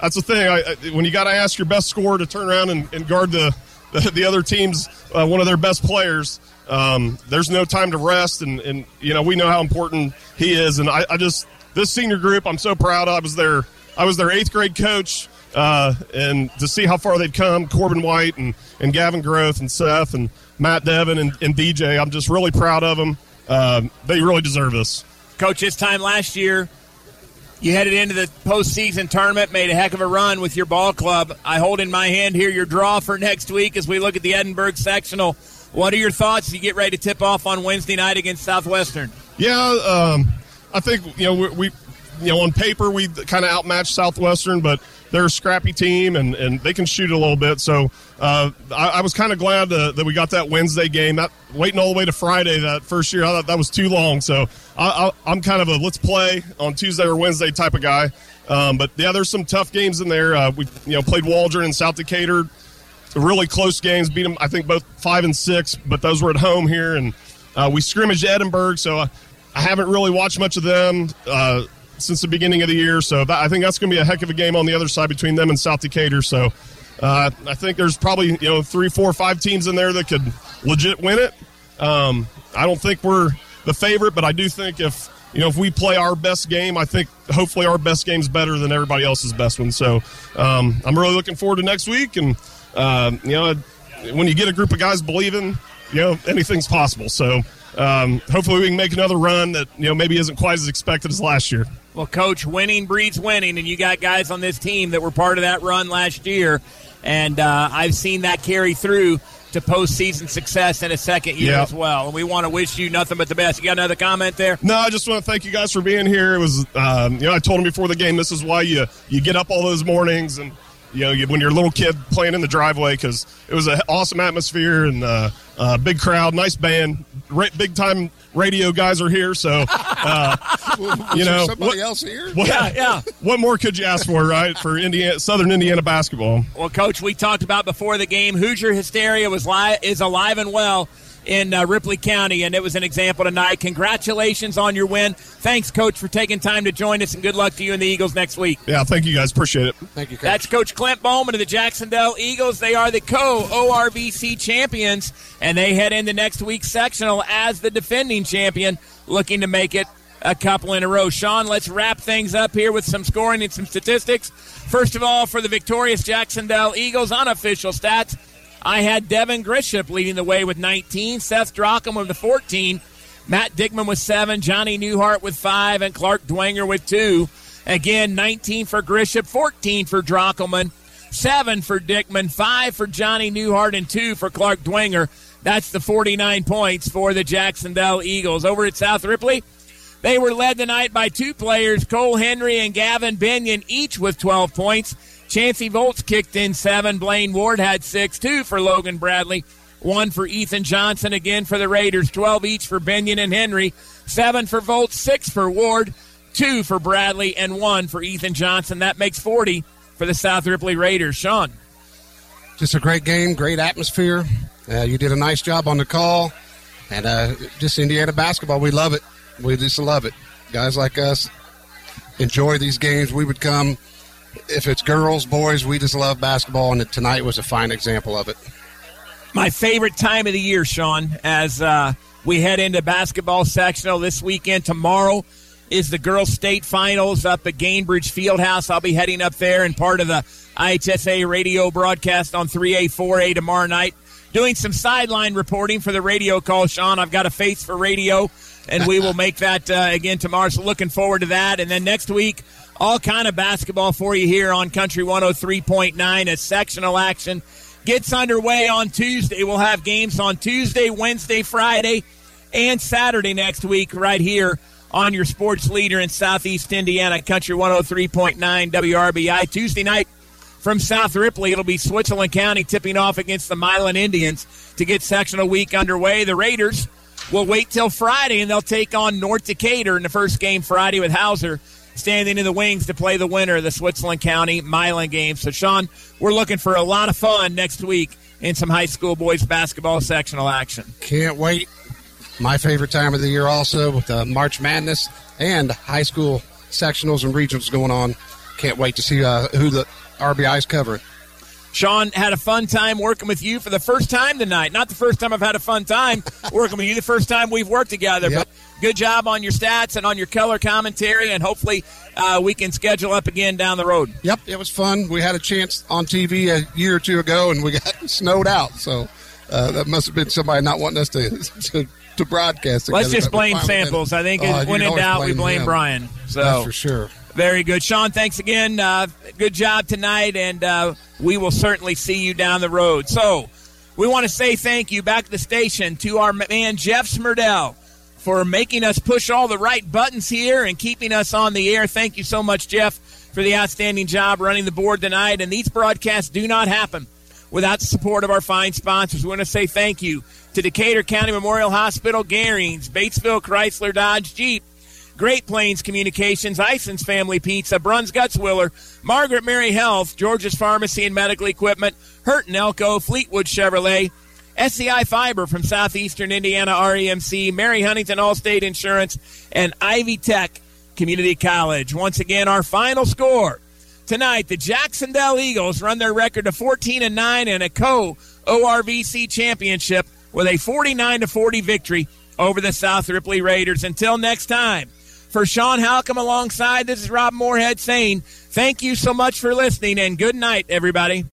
that's the thing. I, I, when you got to ask your best scorer to turn around and, and guard the the, the other team's uh, one of their best players. Um, there's no time to rest, and, and you know we know how important he is. And I, I just this senior group, I'm so proud. I was their I was their eighth grade coach, uh, and to see how far they've come, Corbin White and, and Gavin Groff and Seth and Matt Devin and, and DJ, I'm just really proud of them. Um, they really deserve this. Coach, this time last year, You headed into the postseason tournament, made a heck of a run with your ball club. I hold in my hand here your draw for next week as we look at the Edinburgh sectional. What are your thoughts as you get ready to tip off on Wednesday night against Southwestern? Yeah, um, I think you know we, we you know on paper we kind of outmatched Southwestern, but they're a scrappy team and, and they can shoot a little bit. So uh, I, I was kind of glad to, that we got that Wednesday game. That waiting all the way to Friday that first year, I thought that was too long. So I, I'm kind of a let's play on Tuesday or Wednesday type of guy. Um, but yeah, there's some tough games in there. Uh, we you know played Waldron and South Decatur, really close games. Beat them, I think both five and six, but those were at home here, and uh, we scrimmaged Edinburgh. So I, I haven't really watched much of them. Uh, since the beginning of the year. So that, I think that's going to be a heck of a game on the other side between them and South Decatur. So uh, I think there's probably you know three, four, five teams in there that could legit win it. Um, I don't think we're the favorite, but I do think if you know if we play our best game, I think hopefully our best game's better than everybody else's best one. So um, I'm really looking forward to next week, and uh, you know when you get a group of guys believing, you know anything's possible. So. Um, hopefully, we can make another run that you know maybe isn't quite as expected as last year. Well, coach, winning breeds winning, and you got guys on this team that were part of that run last year, and uh, I've seen that carry through to postseason success in a second year Yeah. as well. And we want to wish you nothing but the best. You got another comment there? No, I just want to thank you guys for being here. It was, um, you know, I told him before the game, this is why you you get up all those mornings and you know you, when you're a little kid playing in the driveway because it was an awesome atmosphere and uh, uh, big crowd, nice band, big time radio guys are here. So, uh, you know, somebody what- else here? What, Yeah, yeah. What more could you ask for, right? For Indiana, Southern Indiana basketball. Well, coach, we talked about before the game. Hoosier hysteria was li- is alive and well in uh, Ripley County, and it was an example tonight. Congratulations on your win. Thanks, coach, for taking time to join us, and good luck to you and the Eagles next week. Yeah, thank you guys. Appreciate it. Thank you. That's Coach Clint Bowman of the Jacksonville Eagles. They are the co ORVC champions, and they head into next week's sectional as the defending champion, looking to make it a couple in a row. Sean, let's wrap things up here with some scoring and some statistics. First of all, for the victorious Jacksonville Eagles, unofficial stats. I had Devin Grisham leading the way with 19, Seth Drockelman with the 14, Matt Dickman with 7, Johnny Newhart with 5, and Clark Dwenger with 2. Again, 19 for Grisham, 14 for Drockelman, 7 for Dickman, 5 for Johnny Newhart, and 2 for Clark Dwenger. That's the 49 points for the Jacksonville Eagles. Over at South Ripley, they were led tonight by two players, Cole Henry and Gavin Binion, each with 12 points. Chancey Volts kicked in seven. Blaine Ward had six. Two for Logan Bradley. One for Ethan Johnson again for the Raiders. 12 each for Binion and Henry. Seven for Volts. Six for Ward. Two for Bradley and one for Ethan Johnson. That makes 40 for the South Ripley Raiders. Sean. Just a great game, great atmosphere. Uh, you did a nice job on the call, and uh, just Indiana basketball. We love it. We just love it. Guys like us enjoy these games. We would come if it's girls, boys. We just love basketball, and tonight was a fine example of it. my favorite time of the year, Sean, as uh, we head into basketball sectional this weekend. Tomorrow is the girls' state finals up at Gainbridge Fieldhouse. I'll be heading up there and part of the IHSA radio broadcast on 3A, 4A tomorrow night. Doing some sideline reporting for the radio call, Sean. I've got a face for radio, and we will make that uh, again tomorrow. So looking forward to that. And then next week, all kind of basketball for you here on Country 103.9 as sectional action gets underway on Tuesday. We'll have games on Tuesday, Wednesday, Friday, and Saturday next week right here on your sports leader in Southeast Indiana, Country 103.9 WRBI. Tuesday night from South Ripley, it'll be Switzerland County tipping off against the Milan Indians to get sectional week underway. The Raiders will wait till Friday and they'll take on North Decatur in the first game Friday with Hauser standing in the wings to play the winner of the Switzerland County Milan game. So, Sean, we're looking for a lot of fun next week in some high school boys basketball sectional action. Can't wait. My favorite time of the year, also with uh, March Madness and high school sectionals and regionals going on. Can't wait to see uh, who the RBI's covering. Sean had a fun time working with you for the first time tonight. Not the first time I've had a fun time working with you, the first time we've worked together. But good job on your stats and on your color commentary, and hopefully uh, we can schedule up again down the road. Yep, it was fun. We had a chance on TV a year or two ago, and we got snowed out. So uh, that must have been somebody not wanting us to to, to broadcast. Let's just blame finally did it. samples. I think you when in doubt, we blame him. Brian. So That's for sure. Very good. Sean, thanks again. Uh, good job tonight, and uh, we will certainly see you down the road. So, we want to say thank you back at the station to our man, Jeff Smurdell, for making us push all the right buttons here and keeping us on the air. Thank you so much, Jeff, for the outstanding job running the board tonight. And these broadcasts do not happen without the support of our fine sponsors. We want to say thank you to Decatur County Memorial Hospital, Garings, Batesville Chrysler Dodge Jeep, Great Plains Communications, Ison's Family Pizza, Bruns Gutzwiller, Margaret Mary Health, George's Pharmacy and Medical Equipment, Hurt and Elko, Fleetwood Chevrolet, SCI Fiber from Southeastern Indiana REMC, Mary Huntington Allstate Insurance, and Ivy Tech Community College. Once again, our final score tonight: the Jacksonville Eagles run their record to 14 and 9 and a co ORVC championship with a 49 to 40 victory over the South Ripley Raiders. Until next time. For Sean Halcomb alongside, this is Rob Moorhead saying thank you so much for listening and good night, everybody.